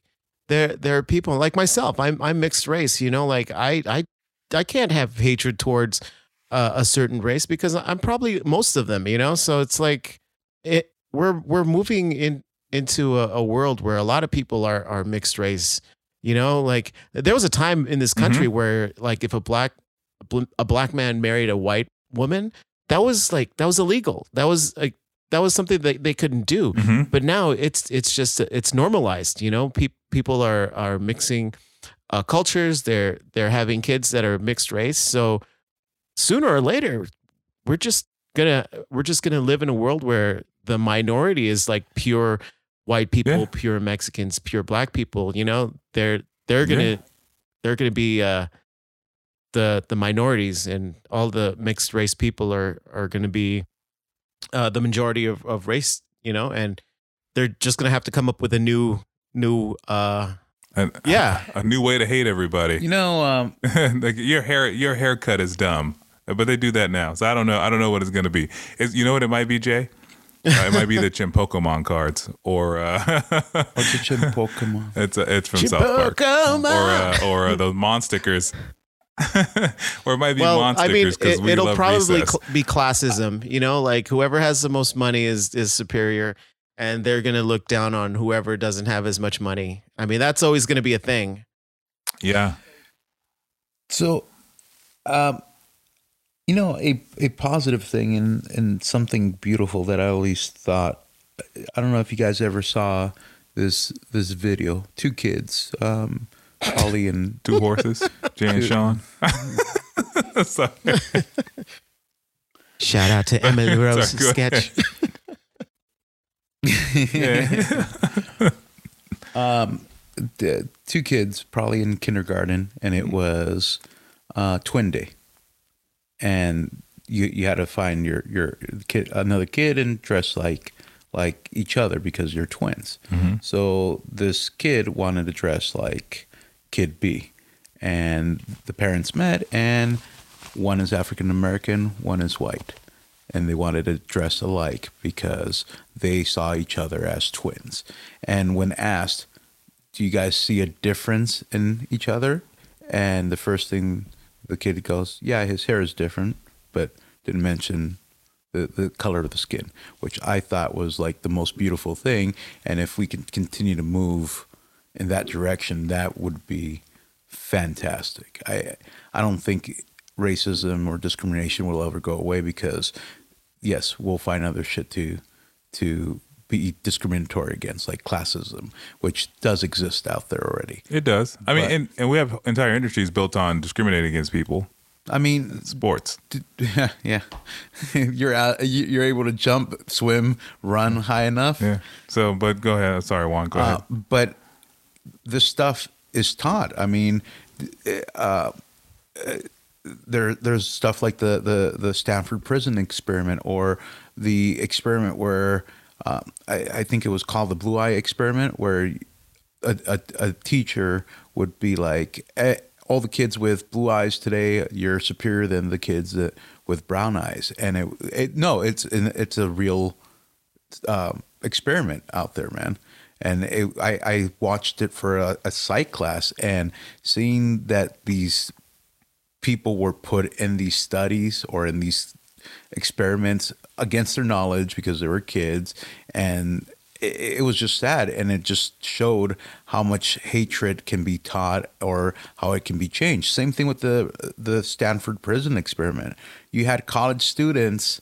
there there are people like myself. I'm I'm mixed race, you know, like I I I can't have hatred towards uh, a certain race because I'm probably most of them, you know. So it's like it we're we're moving in into a, a world where a lot of people are are mixed race. You know, like there was a time in this country where like if a black a black man married a white woman, that was like that was illegal. That was like that was something that they couldn't do Mhm. but now it's it's just it's normalized you know Pe- people are are mixing uh, cultures they're they're having kids that are mixed race so sooner or later we're just gonna we're just gonna live in a world where the minority is like pure white people Yeah. pure mexicans pure black people you know they're they're gonna Yeah. they're gonna be uh the the minorities and all the mixed race people are are going to be uh, the majority of, of race, you know, and they're just going to have to come up with a new new uh And- Yeah. a new way to hate everybody. You know, um, like your hair, your haircut is dumb, but they do that now. So I don't know. I don't know what it's going to be. It's, you know what it might be, Jay? Uh, it might be the Chinpokomon cards, or uh, what's a chim Pokemon? it's uh, it's from South Park, or uh, or uh, those Mon stickers, or it might be well, Mon I mean, it, we it'll probably cl- be classism. You know, like whoever has the most money is is superior, and they're gonna look down on whoever doesn't have as much money. I mean, that's always gonna be a thing. yeah, So, um, you know, a, a positive thing and, and something beautiful that I always thought, I don't know if you guys ever saw this this video. Two kids, um, Ollie and two horses, Jay and Sean. Sorry. Shout out to Emily Rose Sorry, sketch. Yeah. um, the two kids, probably in kindergarten, and it was uh, twin day, and you you had to find your your kid another kid and dress like like each other because you're twins. So this kid wanted to dress like Kid B, and the parents met, and one is African American, one is white, and they wanted to dress alike because they saw each other as twins. And when asked, "Do you guys see a difference in each other?" and the first thing the kid goes, "Yeah, his hair is different," but didn't mention the, the color of the skin, which I thought was like the most beautiful thing. And if we can continue to move in that direction, that would be fantastic. I I don't think racism or discrimination will ever go away because yes, we'll find other shit to to be discriminatory against, like classism, which does exist out there already. It does. I mean, and, and we have entire industries built on discriminating against people. I mean, Sports. yeah, yeah. you're out, you- you're able to jump, swim, run high enough. Yeah. So, but go ahead. Sorry, Juan. Go Uh, ahead. but this stuff is taught. I mean, uh, there there's stuff like the the the Stanford prison experiment or the experiment where uh, I, I think it was called the blue eye experiment where a, a, a teacher would be like eh, all the kids with blue eyes today you're superior than the kids that with brown eyes and it, it no it's it's a real um, experiment out there, man. And it, I, I watched it for a, a psych class and seeing that these people were put in these studies or in these experiments against their knowledge because they were kids and it, it was just sad and it just showed how much hatred can be taught or how it can be changed. Same thing with the the stanford prison experiment. You had college students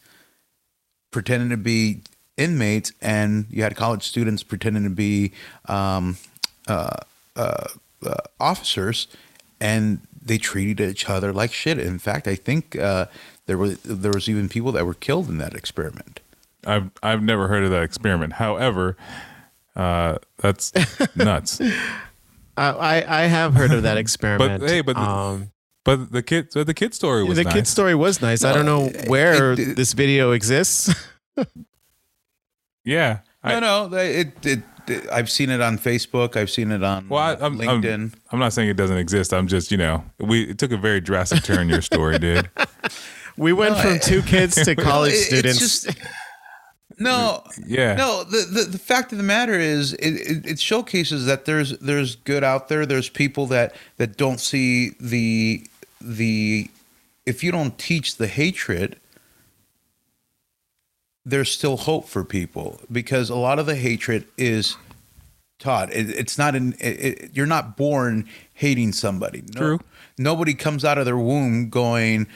pretending to be inmates, and you had college students pretending to be um, uh, uh, uh, officers, and they treated each other like shit. In fact, I think uh, there was there was even people that were killed in that experiment. I've I've never heard of that experiment. However, uh, that's nuts. I, I I have heard of that experiment. hey, but the- um, But the kid, so the kid story was the nice. kid story was nice. I don't know where it- it- this video exists. yeah. I, no, no, it, it, it. I've seen it on Facebook. I've seen it on Well, I, I'm, LinkedIn. I'm, I'm not saying it doesn't exist. I'm just, you know, we it took a very drastic turn. Your story did. We went No, from I- two kids to college It- it's students. just- no, Yeah. No, the, the the fact of the matter is, it, it, it showcases that there's there's good out there. There's people that that don't see the the if you don't teach the hatred, there's still hope for people because a lot of the hatred is taught. It, it's not in. It, it, you're not born hating somebody. No, True. Nobody comes out of their womb going.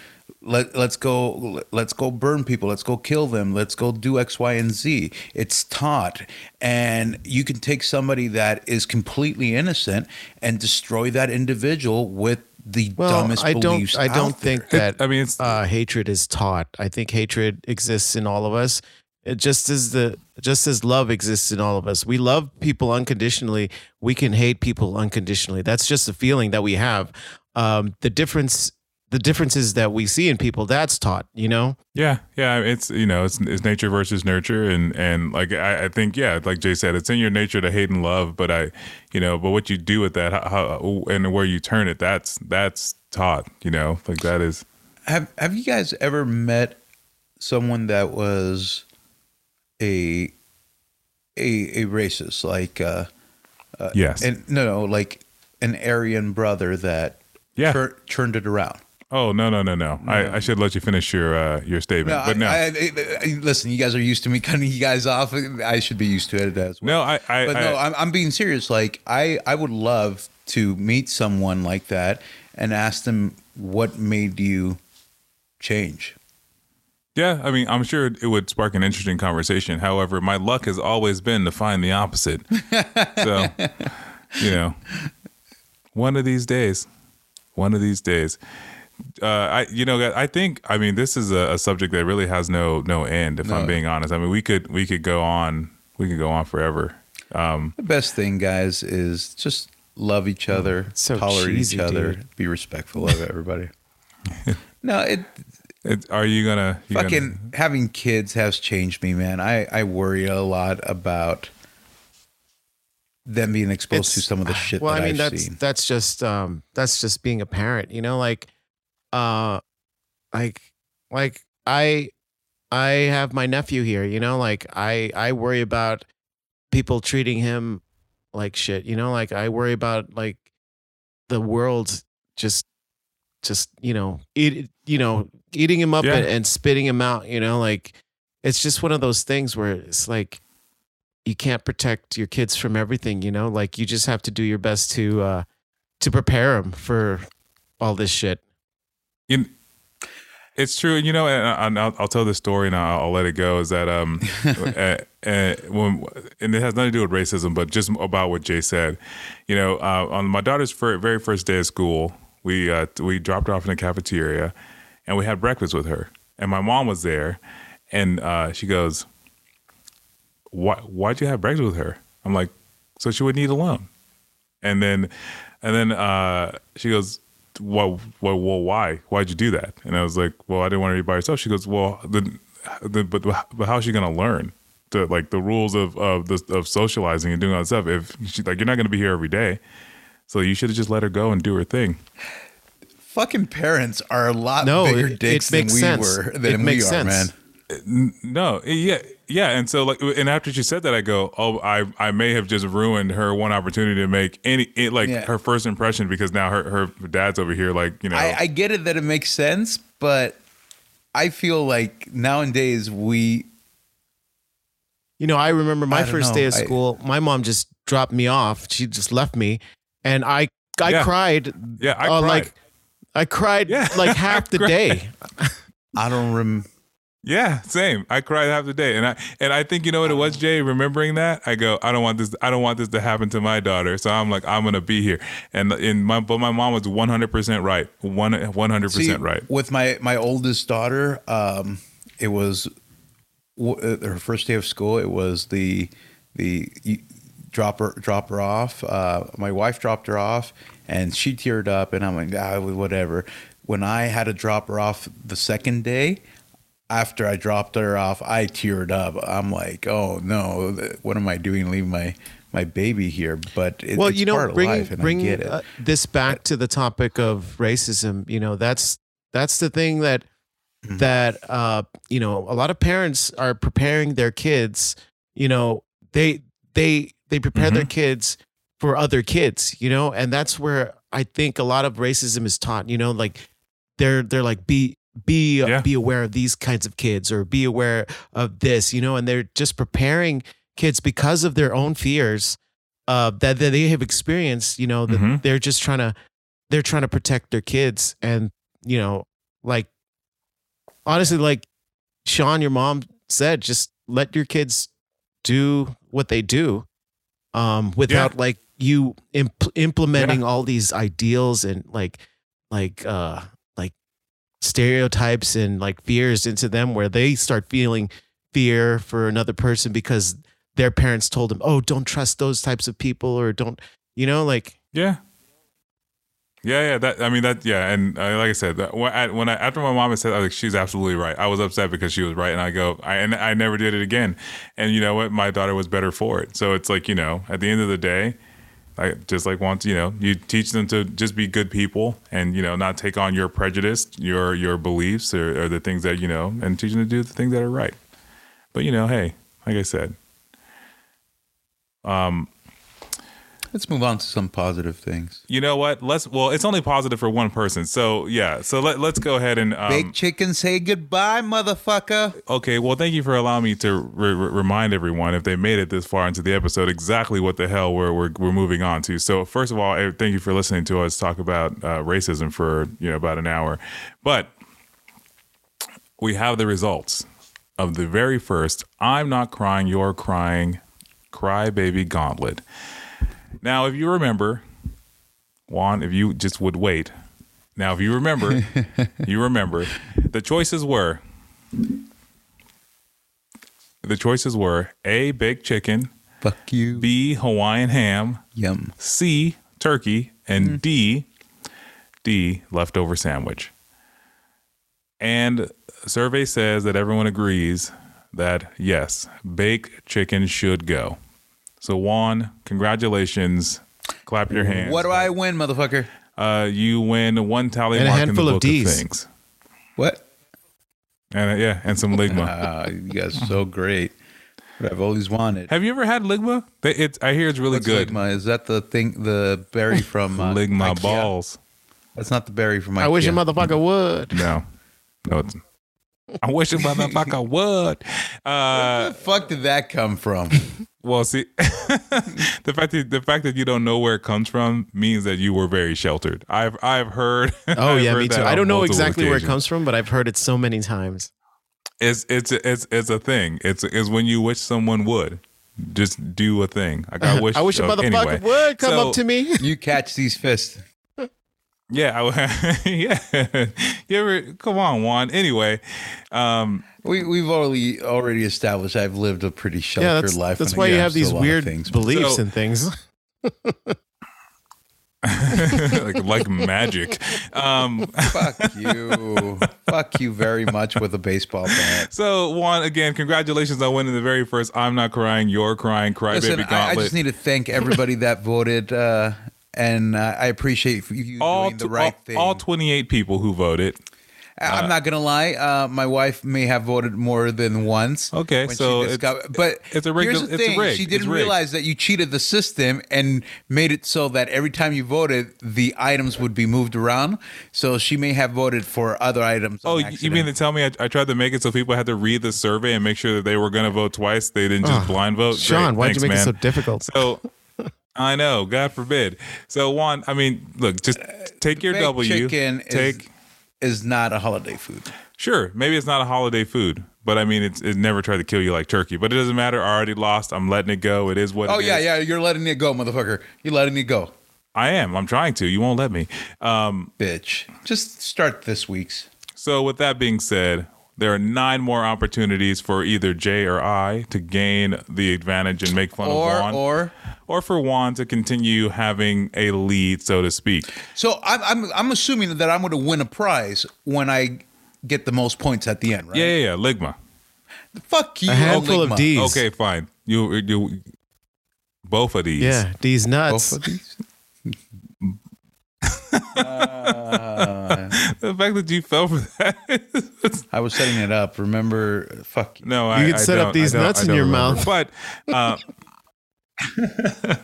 Let, let's go let's go burn people let's go kill them let's go do x y and z it's taught and you can take somebody that is completely innocent and destroy that individual with the well, dumbest I don't. I don't out there. think that. I mean, it's uh, hatred is taught. I think hatred exists in all of us. It just as the just as love exists in all of us. We love people unconditionally. We can hate people unconditionally. That's just a feeling that we have. Um, the difference the differences that we see in people that's taught you know Yeah, yeah. It's you know, it's, it's nature versus nurture, and and like I, I think yeah, like Jay said, it's in your nature to hate and love, but I, you know, but what you do with that, how, how and where you turn it, that's that's taught. You know, like that is. Have Have you guys ever met someone that was a a a racist, like uh, Yes. and no, no, like an Aryan brother that Yeah. tur- turned it around? Oh no no no no! I, I should let you finish your uh, your statement, No, but no, I, I, listen, you guys are used to me cutting you guys off. I should be used to it as well. no, I I, but no, I'm, I'm being serious. Like I, I would love to meet someone like that and ask them what made you change. Yeah, I mean, I'm sure it would spark an interesting conversation. However, my luck has always been to find the opposite. so, you know, one of these days, one of these days, uh, I, you know, I think, I mean, this is a, a subject that really has no no end. If I'm being honest, I mean, we could we could go on, we could go on forever. Um, The best thing, guys, is just love each other, so tolerate cheesy, each other, dude. be respectful of everybody. no, it it, are you gonna you fucking Gonna, having kids has changed me, man. I I worry a lot about them being exposed to some of the shit well that i mean I've that's seen. that's just um that's just being a parent you know like uh like like i i have my nephew here you know like i i worry about people treating him like shit you know like i worry about like the world just just you know eat you know eating him up Yeah. and, and spitting him out you know like it's just one of those things where it's like you can't protect your kids from everything you know like you just have to do your best to uh to prepare them for all this shit you, it's true, you know, and, I- I'll, I'll tell this story and I'll, I'll let it go. Is that um, uh, uh, when, and it has nothing to do with racism, but just about what Jay said. You know, uh, on my daughter's very first day of school, we uh, we dropped her off in the cafeteria, and we had breakfast with her, and my mom was there, and uh, she goes, "Why why'd you have breakfast with her?" I'm like, "So she would eat alone." And then, and then uh, she goes, well, well, well, why? Why'd you do that? And I was like, well, I didn't want her to be by herself. She goes, well, then, then but but how's she gonna learn the like the rules of of the, of socializing and doing all that stuff? If she like, you're not gonna be here every day, so you should have just let her go and do her thing. Fucking parents are a lot No, bigger it- it dicks than we sense. were It than we makes are, sense. man. No, yeah, yeah, and so like, and after she said that, I go, oh, I I may have just ruined her one opportunity to make any it, like Yeah. her first impression because now her her dad's over here, like you know, I, I get it that it makes sense, but I feel like nowadays we you know i remember my don't first know. day of I- school my mom just dropped me off she just left me and i i Yeah. cried yeah, I uh, cried. like i cried Yeah. like half the cried. day I don't rem Yeah, same. I cried half the day, and I and I think you know what it was, Jay. Remembering that, I go, I don't want this. I don't want this to happen to my daughter. So I'm like, I'm gonna be here. And in my, but my mom was 100 percent right. One 100 percent right. With my my oldest daughter, um, it was w- uh, her first day of school. It was the the drop her drop her off. Uh, my wife dropped her off, and she teared up, and I'm like, ah, whatever. When I had to drop her off the second day. After I dropped her off, I teared up. I'm like, "Oh no, what am I doing? Leaving my my baby here?" But it, well it's you know part of bringing, life, and I bringing get it. uh, this back to the topic of racism you know that's that's the thing that Mhm. that uh you know a lot of parents are preparing their kids you know they they they prepare their kids for other kids you know and that's where i think a lot of racism is taught you know like they're they're like be be Yeah. be aware of these kinds of kids or be aware of this you know and they're just preparing kids because of their own fears uh that, that they have experienced you know that Mhm. they're just trying to they're trying to protect their kids and you know like honestly like sean your mom said just let your kids do what they do um without like you imp- implementing all these ideals and like like uh stereotypes and like fears into them where they start feeling fear for another person because their parents told them oh don't trust those types of people or don't you know like Yeah. Yeah, yeah. That I mean that. Yeah, and uh, like I said, that, when, I, after my mom had said, I was like, she's absolutely right. I was upset because she was right, and I go, I and I never did it again. And you know what? My daughter was better for it. So it's like you know, at the end of the day, I just like want you know, you teach them to just be good people, and you know, not take on your prejudice, your your beliefs, or, or the things that you know, and teach them to do the things that are right. But you know, hey, like I said, um, Let's move on to some positive things. you know what? Let's. Well, it's only positive for one person. So yeah. So let let's go ahead and um, Big chicken, say goodbye, motherfucker. Okay, well, thank you for allowing me to re- re- remind everyone, if they made it this far into the episode, exactly what the hell we're, we're, we're moving on to. So, first of all, eh, thank you for listening to us talk about uh, racism for you know about an hour, but we have the results of the very first "I'm not crying, you're crying" crybaby gauntlet. Now, if you remember, Juan, if you just would wait. Now, if you remember, you remember, the choices were the choices were A, baked chicken, Fuck you. B, Hawaiian ham, Yum. C, turkey, and mm-hmm. D, D, leftover sandwich. And survey says that everyone agrees that yes, baked chicken should go. So Juan, congratulations. Clap your hands. What do I win, motherfucker? Uh, you win one tally And a mark in the handful of book Ds. things. What? And uh, yeah, and some ligma. Ah, you guys are so great. What I've always wanted. Have you ever had ligma? They- It's I hear it's really What's good. Ligma? Is that the thing, the berry from uh, ligma Ikea? balls. That's not the berry from Ikea. I wish a motherfucker would. No, no. It's, I wish a motherfucker would. Uh, Where the fuck did that come from? well, see, the fact that the fact that you don't know where it comes from means that you were very sheltered. I've I've heard. Oh I've yeah, heard me too. I don't know multiple exactly where it comes from, but I've heard it so many times. It's it's it's it's a thing. It's it's when you wish someone would just do a thing. Like I wish. I wish a motherfucker anyway. would come So- up to me. You catch these fists. Yeah, I, yeah. You ever? Come on, Juan. Anyway, um, We we've already already established I've lived a pretty sheltered Yeah, that's, life. that's why you have these a lot of weird things. beliefs So- and things. like like magic. Um, Fuck you. Fuck you very much with a baseball bat. so Juan, again, congratulations on winning the very first "I'm Not Crying, You're Crying" Crybaby Listen, I, I just need to thank everybody that voted, uh, and uh, I appreciate you all, doing the right all, thing. all 28 people who voted. I- I'm not gonna lie. Uh, my wife may have voted more than once. Okay, when so she it's- but it's a rigged- Here's the it's thing: rigged. she didn't realize that you cheated the system and made it so that every time you voted, the items would be moved around. So she may have voted for other items. Oh, you- you mean to tell me I, I tried to make it so people had to read the survey and make sure that they were going to vote twice? They didn't just Oh, blind vote. Sean, Great. why'd Thanks, you make man. it so difficult? So I know, God forbid. So Juan, I mean, look, just take your W. chicken take is, is not a holiday food. sure. Maybe it's not a holiday food, but I mean, it's it never tried to kill you like turkey. But it doesn't matter. I already lost. I'm letting it go. It is what. Oh it yeah, is. yeah. You're letting it go, motherfucker. You're letting it go, I am. I'm trying to. You won't let me. Um, bitch. Just start this week's. So, with that being said, there are nine more opportunities for either Jay or I to gain the advantage and make fun Or of Juan, or or for Juan to continue having a lead, so to speak. So I'm I'm I'm assuming that I'm going to win a prize when I get the most points at the end, right? Yeah, yeah, yeah. Ligma. Fuck you. A handful of Ligma. D's. Okay, fine. You, you, both of these. Yeah, these nuts. Both of these. The fact that you fell for that. I was setting it up. Remember? Fuck you. no, I, could I set up these nuts in your remember. mouth. But, uh,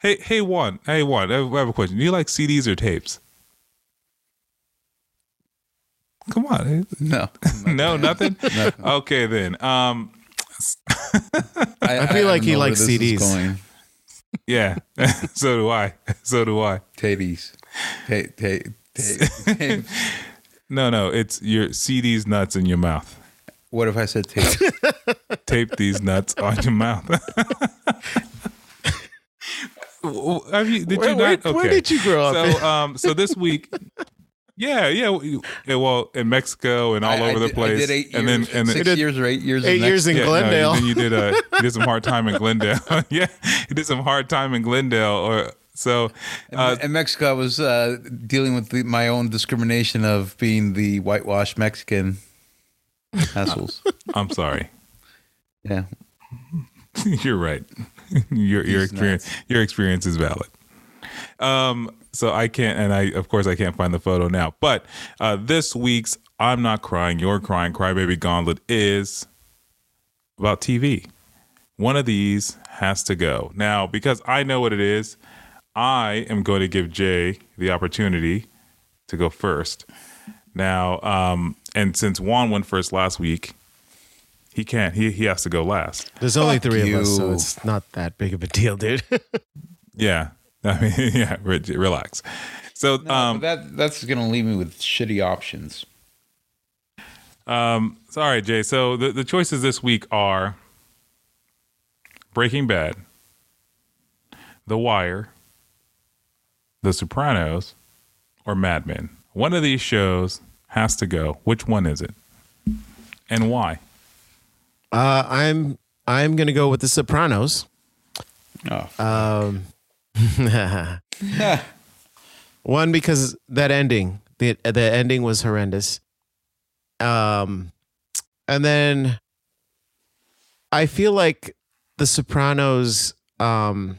hey, hey, Juan. Hey, Juan. I have I have a question. Do you like CDs or tapes? Come on. No. no, nothing. Nothing. Okay, then. Um, I, feel like he likes CDs. Going. yeah. so do I. So do I. Titties. Ta- ta- ta- ta- No, no. It's your CDs nuts in your mouth. what if I said tape? Tape these nuts on your mouth. Have you? Did Where- you where- not? Okay. where did you grow up So, um, so this week. Yeah, yeah, yeah. Well, in Mexico and all I- I over the did- place, I did eight and years, then and six then, did years or eight years. eight in years in Mexico. Yeah, no, Glendale. then you did uh, you did some hard time in Glendale. yeah, you did some hard time in Glendale, or So, uh, in Mexico, I was uh, dealing with the, my own discrimination of being the whitewashed Mexican assholes. I'm sorry. yeah. You're right. your your experience your experience is valid. Um, so I can't, and I of course I can't find the photo now. But uh, this week's "I'm Not Crying, You're Crying" Crybaby Gauntlet is about TV. One of these has to go now because I know what it is. I am going to give Jay the opportunity to go first. Now, um, and since Juan went first last week, he can't. He he has to go last. There's only Fuck three of us, so it's not that big of a deal, dude. Yeah. I mean, yeah, re- relax. So, No, um, that that's gonna leave me with shitty options. um, sorry, Jay. So the, the choices this week are Breaking Bad, The Wire, The Sopranos, or Mad Men. One of these shows has to go. Which one is it? And why? uh, I'm I'm gonna go with The Sopranos. Oh, Um, one because that ending, the the ending was horrendous. Um, and then I feel like The Sopranos, um,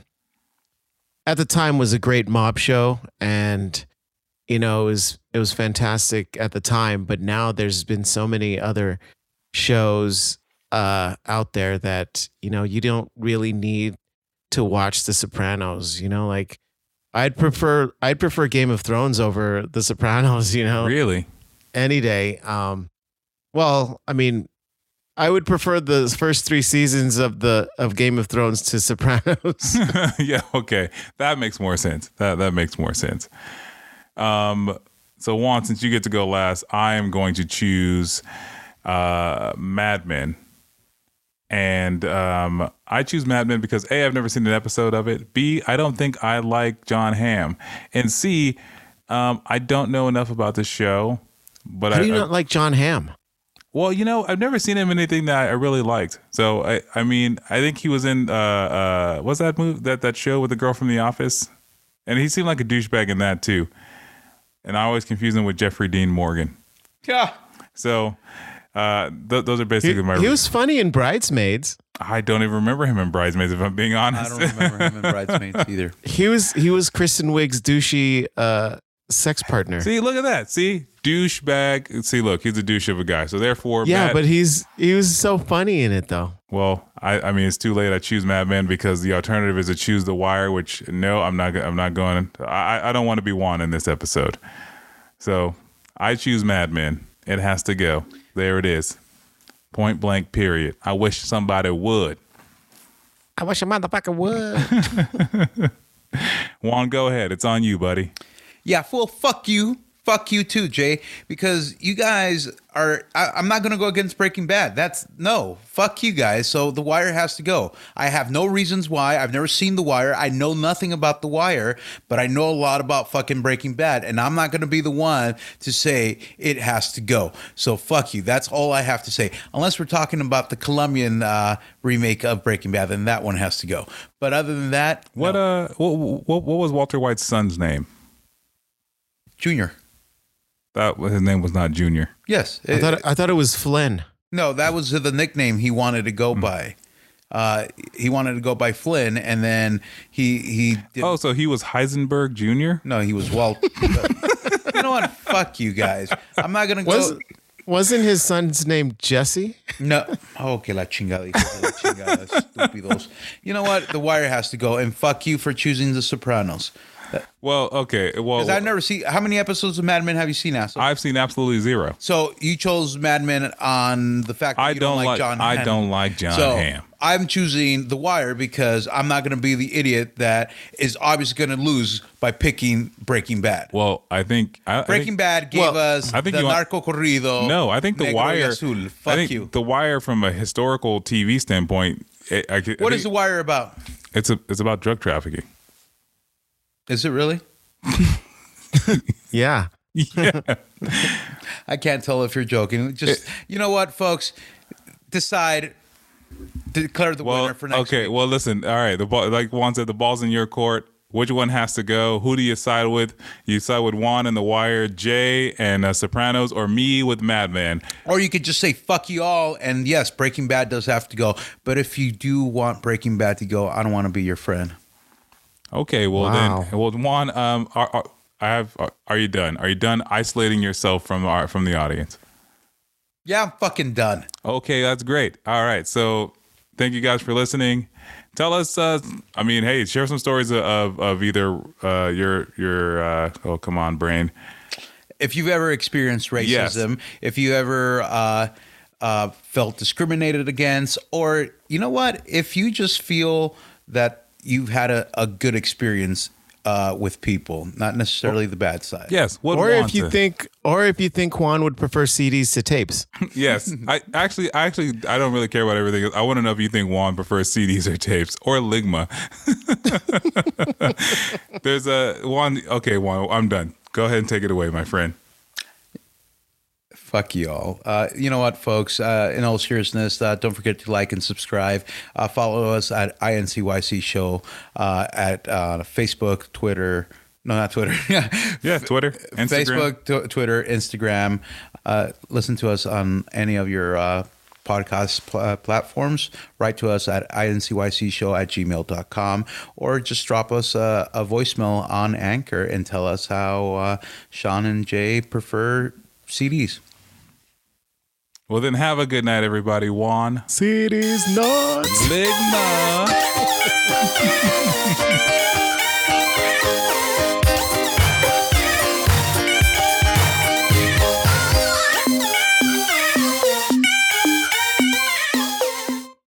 at the time was a great mob show, and you know it was it was fantastic at the time. But now there's been so many other shows uh out there that you know you don't really need to watch The Sopranos. You know, like I'd prefer I'd prefer Game of Thrones over The Sopranos. You know, Really? any day. Um, well, I mean, I would prefer the first three seasons of the of Game of Thrones to Sopranos. yeah, okay. That makes more sense. That that makes more sense. Um so Juan, since you get to go last, I am going to choose uh Mad Men. And um I choose Mad Men because A, I've never seen an episode of it. B, I don't think I like Jon Hamm. And C, um, I don't know enough about the show. But How I, do you I- not like Jon Hamm? Well, you know, I've never seen him in anything that I really liked. So I, I mean, I think he was in uh uh what's that movie that that show with the girl from the office? And he seemed like a douchebag in that too. And I always confuse him with Jeffrey Dean Morgan. yeah. So uh th- those are He, basically my he was funny in Bridesmaids. I don't even remember him in Bridesmaids if I'm being honest, I don't remember him in Bridesmaids either. He was he was Kristen Wiig's douchey uh, sex partner. See, look at that. See? Douchebag. See, look, he's a douche of a guy. So therefore yeah, Matt- but he's he was so funny in it though. Well, I, I mean, it's too late. I choose Mad Men because the alternative is to choose The Wire, which no, I'm not. I'm not going. I, I don't want to be Juan in this episode. So I choose Mad Men. It has to go. There it is. Point blank. Period. I wish somebody would. I wish a motherfucker would. Juan, go ahead. It's on you, buddy. Yeah, well, fuck you. Fuck you too, Jay, because you guys are. I, I'm not going to go against Breaking Bad. That's no. Fuck you guys. So The Wire has to go. I have no reasons why. I've never seen The Wire. I know nothing about The Wire, but I know a lot about fucking Breaking Bad, and I'm not going to be the one to say it has to go. So fuck you. That's all I have to say. Unless we're talking about the Colombian uh, remake of Breaking Bad, then that one has to go. But other than that, What no. uh, what, what what was Walter White's son's name? Junior? That was- his name was not Junior. Yes, I thought I thought it was Flynn. No, that was the nickname he wanted to go by. Uh, he wanted to go by Flynn, and then he he did. Oh, so he was Heisenberg Junior. no, he was Walt. you know what? Fuck you guys. I'm not gonna go. Was wasn't his son's name Jesse? no. Oh, que la chingada. hijos la chingada, estúpidos. You know what? The Wire has to go, and fuck you for choosing The Sopranos. Well, okay. Well, Because I've never seen. How many episodes of Mad Men have you seen, asshole? I've seen absolutely zero. So you chose Mad Men on the fact that I you don't, don't like, like- Jon. I Hamm. don't like Jon so Hamm. I'm choosing The Wire because I'm not going to be the idiot that is obviously going to lose by picking Breaking Bad. Well, I think I, I Breaking think, Bad gave well, us I think the narco corrido. No, I think the Wire. Azul. I think you. the Wire from a historical TV standpoint. It, I, I What is The Wire about? It's a, it's about drug trafficking. Is it really? Yeah. Yeah. I can't tell if you're joking. Just you know what, folks, decide. Declare the well, winner for next okay. week. Well, listen. All right. The ball, like Juan said, the ball's in your court. which one has to go? Who do you side with? You side with Juan and The Wire, Jay and uh, Sopranos, or me with Madman? Or you could just say fuck you all, and yes, Breaking Bad does have to go. But if you do want Breaking Bad to go, I don't want to be your friend. Okay, well Wow. then, well Juan, um, are, are, I have. Are, are you done? Are you done isolating yourself from our from the audience? Yeah, I'm fucking done. Okay, that's great. All right, so thank you guys for listening. Tell us, uh, I mean, hey, share some stories of of either uh, your your uh, oh come on brain, If you've ever experienced Yes. racism, if you ever uh, uh, felt discriminated against, or you know what, if you just feel that you've had a, a good experience uh, with people, not necessarily the bad side. yes. What or if you said. think, or if you think Juan would prefer CDs to tapes. Yes, I actually, actually, I don't really care about everything. I want to know if you think Juan prefers CDs or tapes or Ligma. There's a Juan. Okay, Juan, I'm done. Go ahead and take it away, my friend. Fuck you all. Uh, you know what, folks? Uh, in all seriousness, uh, don't forget to like and subscribe. Uh, follow us at INCYC Show uh, at uh, Facebook, Twitter. No, not Twitter. Yeah, Twitter, Instagram. Facebook, tw- Twitter, Instagram. Uh, listen to us on any of your uh, podcast pl- platforms. Write to us at incycshow at gmail.com or just drop us a, a voicemail on Anchor and tell us how uh, Sean and Jay prefer CDs. Well, then have a good night, everybody. Juan. CDs nuts. Ligma.